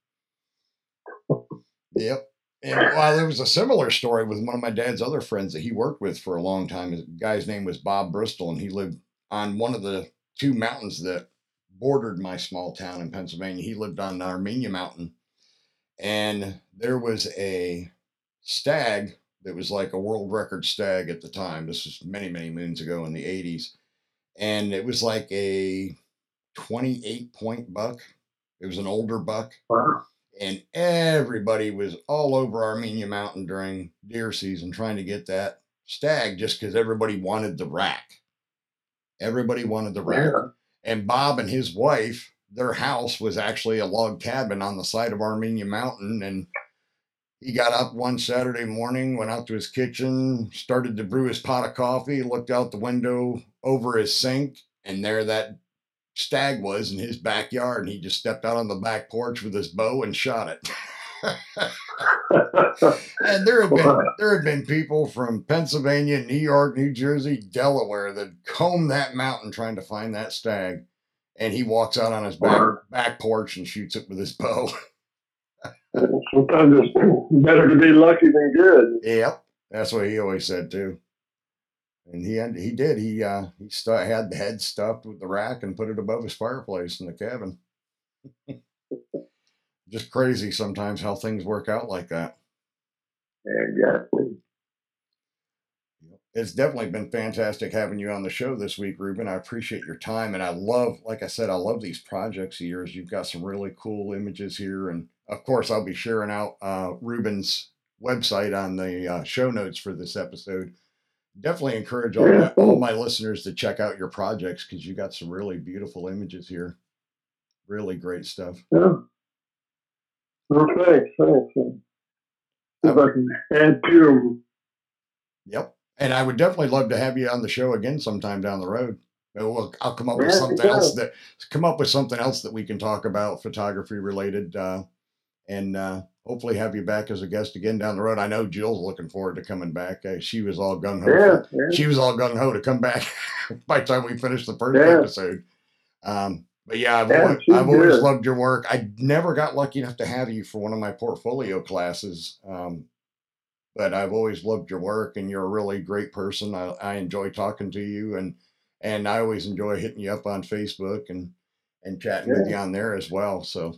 Yep. And while there was a similar story with one of my dad's other friends that he worked with for a long time. The guy's name was Bob Bristol, and he lived on one of the two mountains that bordered my small town in Pennsylvania. He lived on Armenia Mountain. And there was a stag that was like a world record stag at the time. This was many, many moons ago in the 80s. And it was like a 28 point buck. It was an older buck. Wow. And everybody was all over Armenia Mountain during deer season trying to get that stag just because everybody wanted the rack. Everybody wanted the rack. Yeah. And Bob and his wife, their house was actually a log cabin on the side of Armenia Mountain. And he got up one Saturday morning, went out to his kitchen, started to brew his pot of coffee, looked out the window over his sink, and there that stag was in his backyard. And he just stepped out on the back porch with his bow and shot it. and there had been there had been people from Pennsylvania, New York, New Jersey, Delaware that combed that mountain trying to find that stag. And he walks out on his back back porch and shoots it with his bow. Sometimes it's better to be lucky than good. Yep, that's what he always said too. And he had, he did. He uh he stu- had the head stuffed with the rack and put it above his fireplace in the cabin. Just crazy sometimes how things work out like that. Exactly. It's definitely been fantastic having you on the show this week, Ruben. I appreciate your time, and I love, like I said, I love these projects of yours. You've got some really cool images here, and of course, I'll be sharing out uh, Ruben's website on the uh, show notes for this episode. Definitely encourage all, my, all my listeners to check out your projects because you got some really beautiful images here. Really great stuff. Yeah. Well, thanks. If I can add to. Yep. And I would definitely love to have you on the show again sometime down the road. Well, I'll come up with something else that come up with something else that we can talk about photography related, uh, and uh, hopefully have you back as a guest again down the road. I know Jill's looking forward to coming back. Uh, she was all gung ho. Yeah, yeah. She was all gung ho to come back by the time we finished the first Yeah. episode. Um, but yeah, I've, Yeah, always, I've always loved your work. I never got lucky enough to have you for one of my portfolio classes. Um, but I've always loved your work and you're a really great person. I, I enjoy talking to you and and I always enjoy hitting you up on Facebook and and chatting with you on there as well. So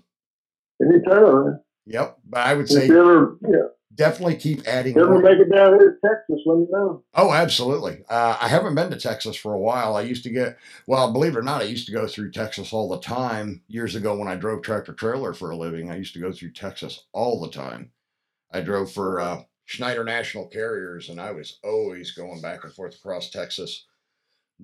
Anytime. yep. But I would say ever, yeah, definitely keep adding ever make it down here to Texas, let me know. Oh, absolutely. Uh, I haven't been to Texas for a while. I used to get, well, believe it or not, I used to go through Texas all the time years ago when I drove tractor trailer for a living. I used to go through Texas all the time. I drove for uh, Schneider National Carriers, and I was always going back and forth across Texas,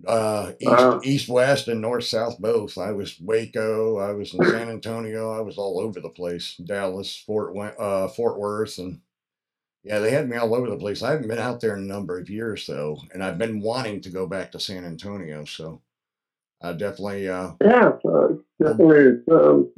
uh, east, Wow. east, west, and north, south, both. I was Waco, I was in San Antonio, I was all over the place. Dallas, Fort, uh, Fort Worth, and yeah, they had me all over the place. I haven't been out there in a number of years though, and I've been wanting to go back to San Antonio. So I definitely, uh, Yeah, so definitely it's um,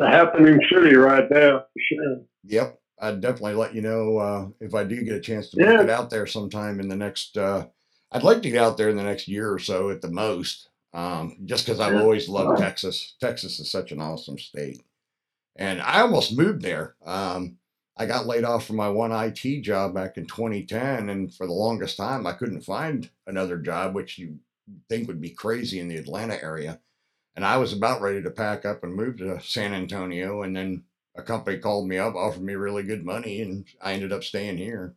a happening city right now, for sure. yep, I'd definitely let you know uh, if I do get a chance to Yeah. it out there sometime in the next. Uh, I'd like to get out there in the next year or so at the most, um, just because I've Yeah. always loved. Texas. Texas is such an awesome state, and I almost moved there. Um, I got laid off from my one IT job back in 2010, and for the longest time, I couldn't find another job, which you think would be crazy in the Atlanta area. And I was about ready to pack up and move to San Antonio. And then a company called me up, offered me really good money, and I ended up staying here.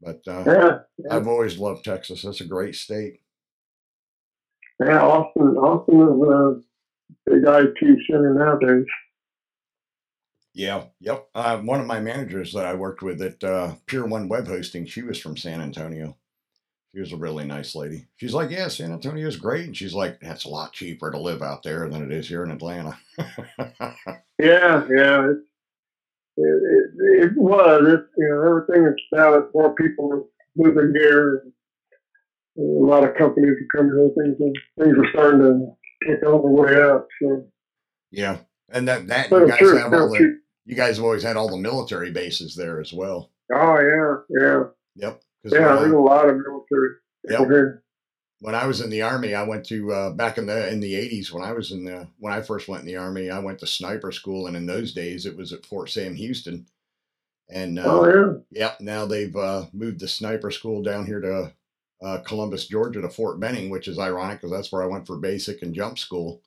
But uh, Yeah, yeah, I've always loved Texas. That's a great state. yeah. Austin, Austin is a big IT center nowadays. Yeah, yep. Uh, one of my managers that I worked with at uh, Pure One Web Hosting, she was from San Antonio. She was a really nice lady. She's like, "Yeah, San Antonio is great," and she's like, "That's a lot cheaper to live out there than it is here in Atlanta." Yeah, yeah. It, it, it, was. It, you know, everything is now more people are moving here. A lot of companies are coming here. Things things are starting to kick on the way up. So, yeah, and that that you guys sure have all the you guys have always had all the military bases there as well. Oh yeah, yeah, Yep. Yeah. when I- There's a lot of military Yep. when I was in the army, I went to uh, back in the in the eighties when I was in the when I first went in the army, I went to sniper school, and in those days it was at Fort Sam Houston, and uh, Oh yeah. Yep. Now they've uh, moved the sniper school down here to uh, Columbus, Georgia, to Fort Benning, which is ironic because that's where I went for basic and jump school.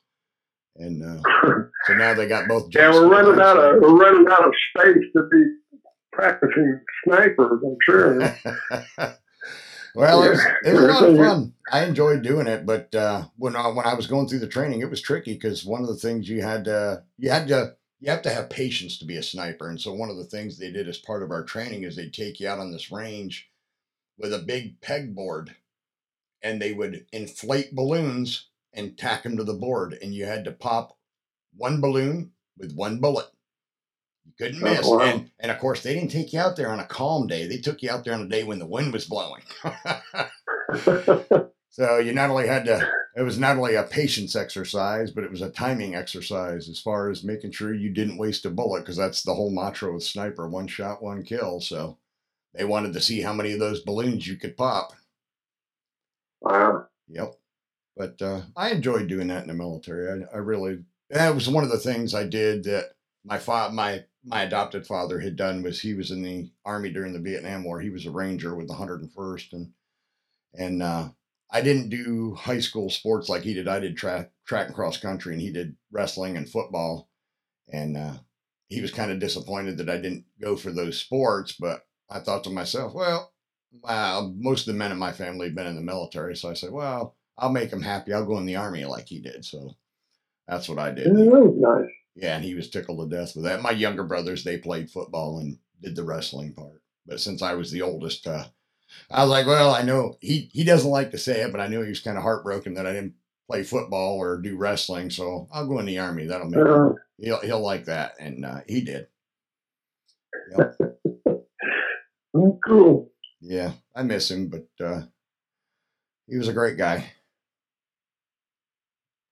And uh, so now they got both. yeah, we're running out of we're running out of space to be practicing snipers. I'm sure. well, it was, it was a lot of fun. I enjoyed doing it, but uh, when I, when I was going through the training, it was tricky because one of the things you had to you had to you have to have patience to be a sniper, and so one of the things they did as part of our training is they'd take you out on this range with a big pegboard, and they would inflate balloons and tack them to the board, and you had to pop one balloon with one bullet. You couldn't Oh, miss. wow. And and of course they didn't take you out there on a calm day. They took you out there on a day when the wind was blowing. so you not only had to it was not only a patience exercise, but it was a timing exercise as far as making sure you didn't waste a bullet, because that's the whole mantra with sniper, one shot, one kill. So they wanted to see how many of those balloons you could pop. wow. Yep. But uh, I enjoyed doing that in the military. I, I really that was one of the things I did that my fa- my my adopted father had done was he was in the army during the Vietnam War. He was a ranger with the 101st and and uh, I didn't do high school sports like he did. I did track track and cross country and he did wrestling and football. And uh, he was kind of disappointed that I didn't go for those sports, but I thought to myself, well, uh, most of the men in my family have been in the military, so I said, well, I'll make him happy. I'll go in the army like he did. So that's what I did. that was nice. Yeah, and he was tickled to death with that. My younger brothers, they played football and did the wrestling part. But since I was the oldest, uh, I was like, well, I know he, he doesn't like to say it, but I knew he was kind of heartbroken that I didn't play football or do wrestling. So I'll go in the army. That'll make Uh, he'll, he'll like that. And uh, he did. oh, cool. Yeah, I miss him, but uh, he was a great guy.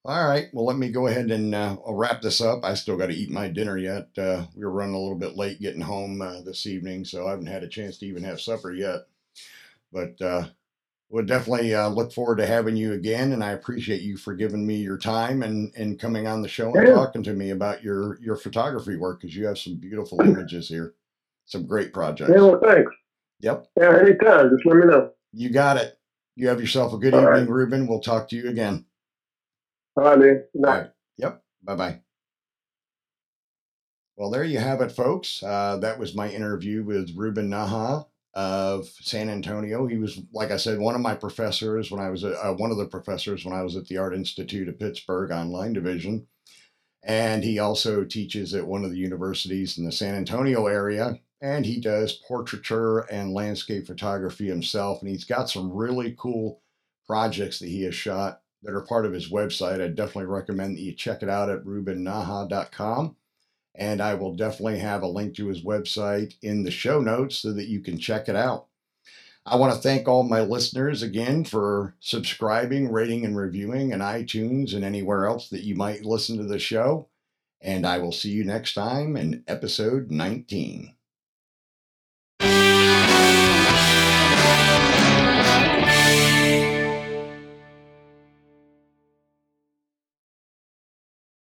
All right, well, let me go ahead and uh, I'll wrap this up. I still got to eat my dinner yet. Uh, we were running a little bit late getting home uh, this evening, so I haven't had a chance to even have supper yet. But uh, we'll definitely uh, look forward to having you again, and I appreciate you for giving me your time and, and coming on the show and Yeah. talking to me about your your photography work because you have some beautiful images here, some great projects. Yeah, well, thanks. Yep. Yeah, anytime. Just let me know. You got it. You have yourself a good All evening, right. Ruben. We'll talk to you again. All right, right. Yep. Bye bye. Well, there you have it, folks. Uh, that was my interview with Ruben Naha of San Antonio. He was, like I said, one of my professors when I was, uh, one of the professors when I was at the Art Institute of Pittsburgh Online Division. And he also teaches at one of the universities in the San Antonio area. And he does portraiture and landscape photography himself. And he's got some really cool projects that he has shot that are part of his website. I definitely recommend that you check it out at rubennaha.com. And I will definitely have a link to his website in the show notes so that you can check it out. I want to thank all my listeners again for subscribing, rating, and reviewing in iTunes and anywhere else that you might listen to the show. And I will see you next time in episode 19.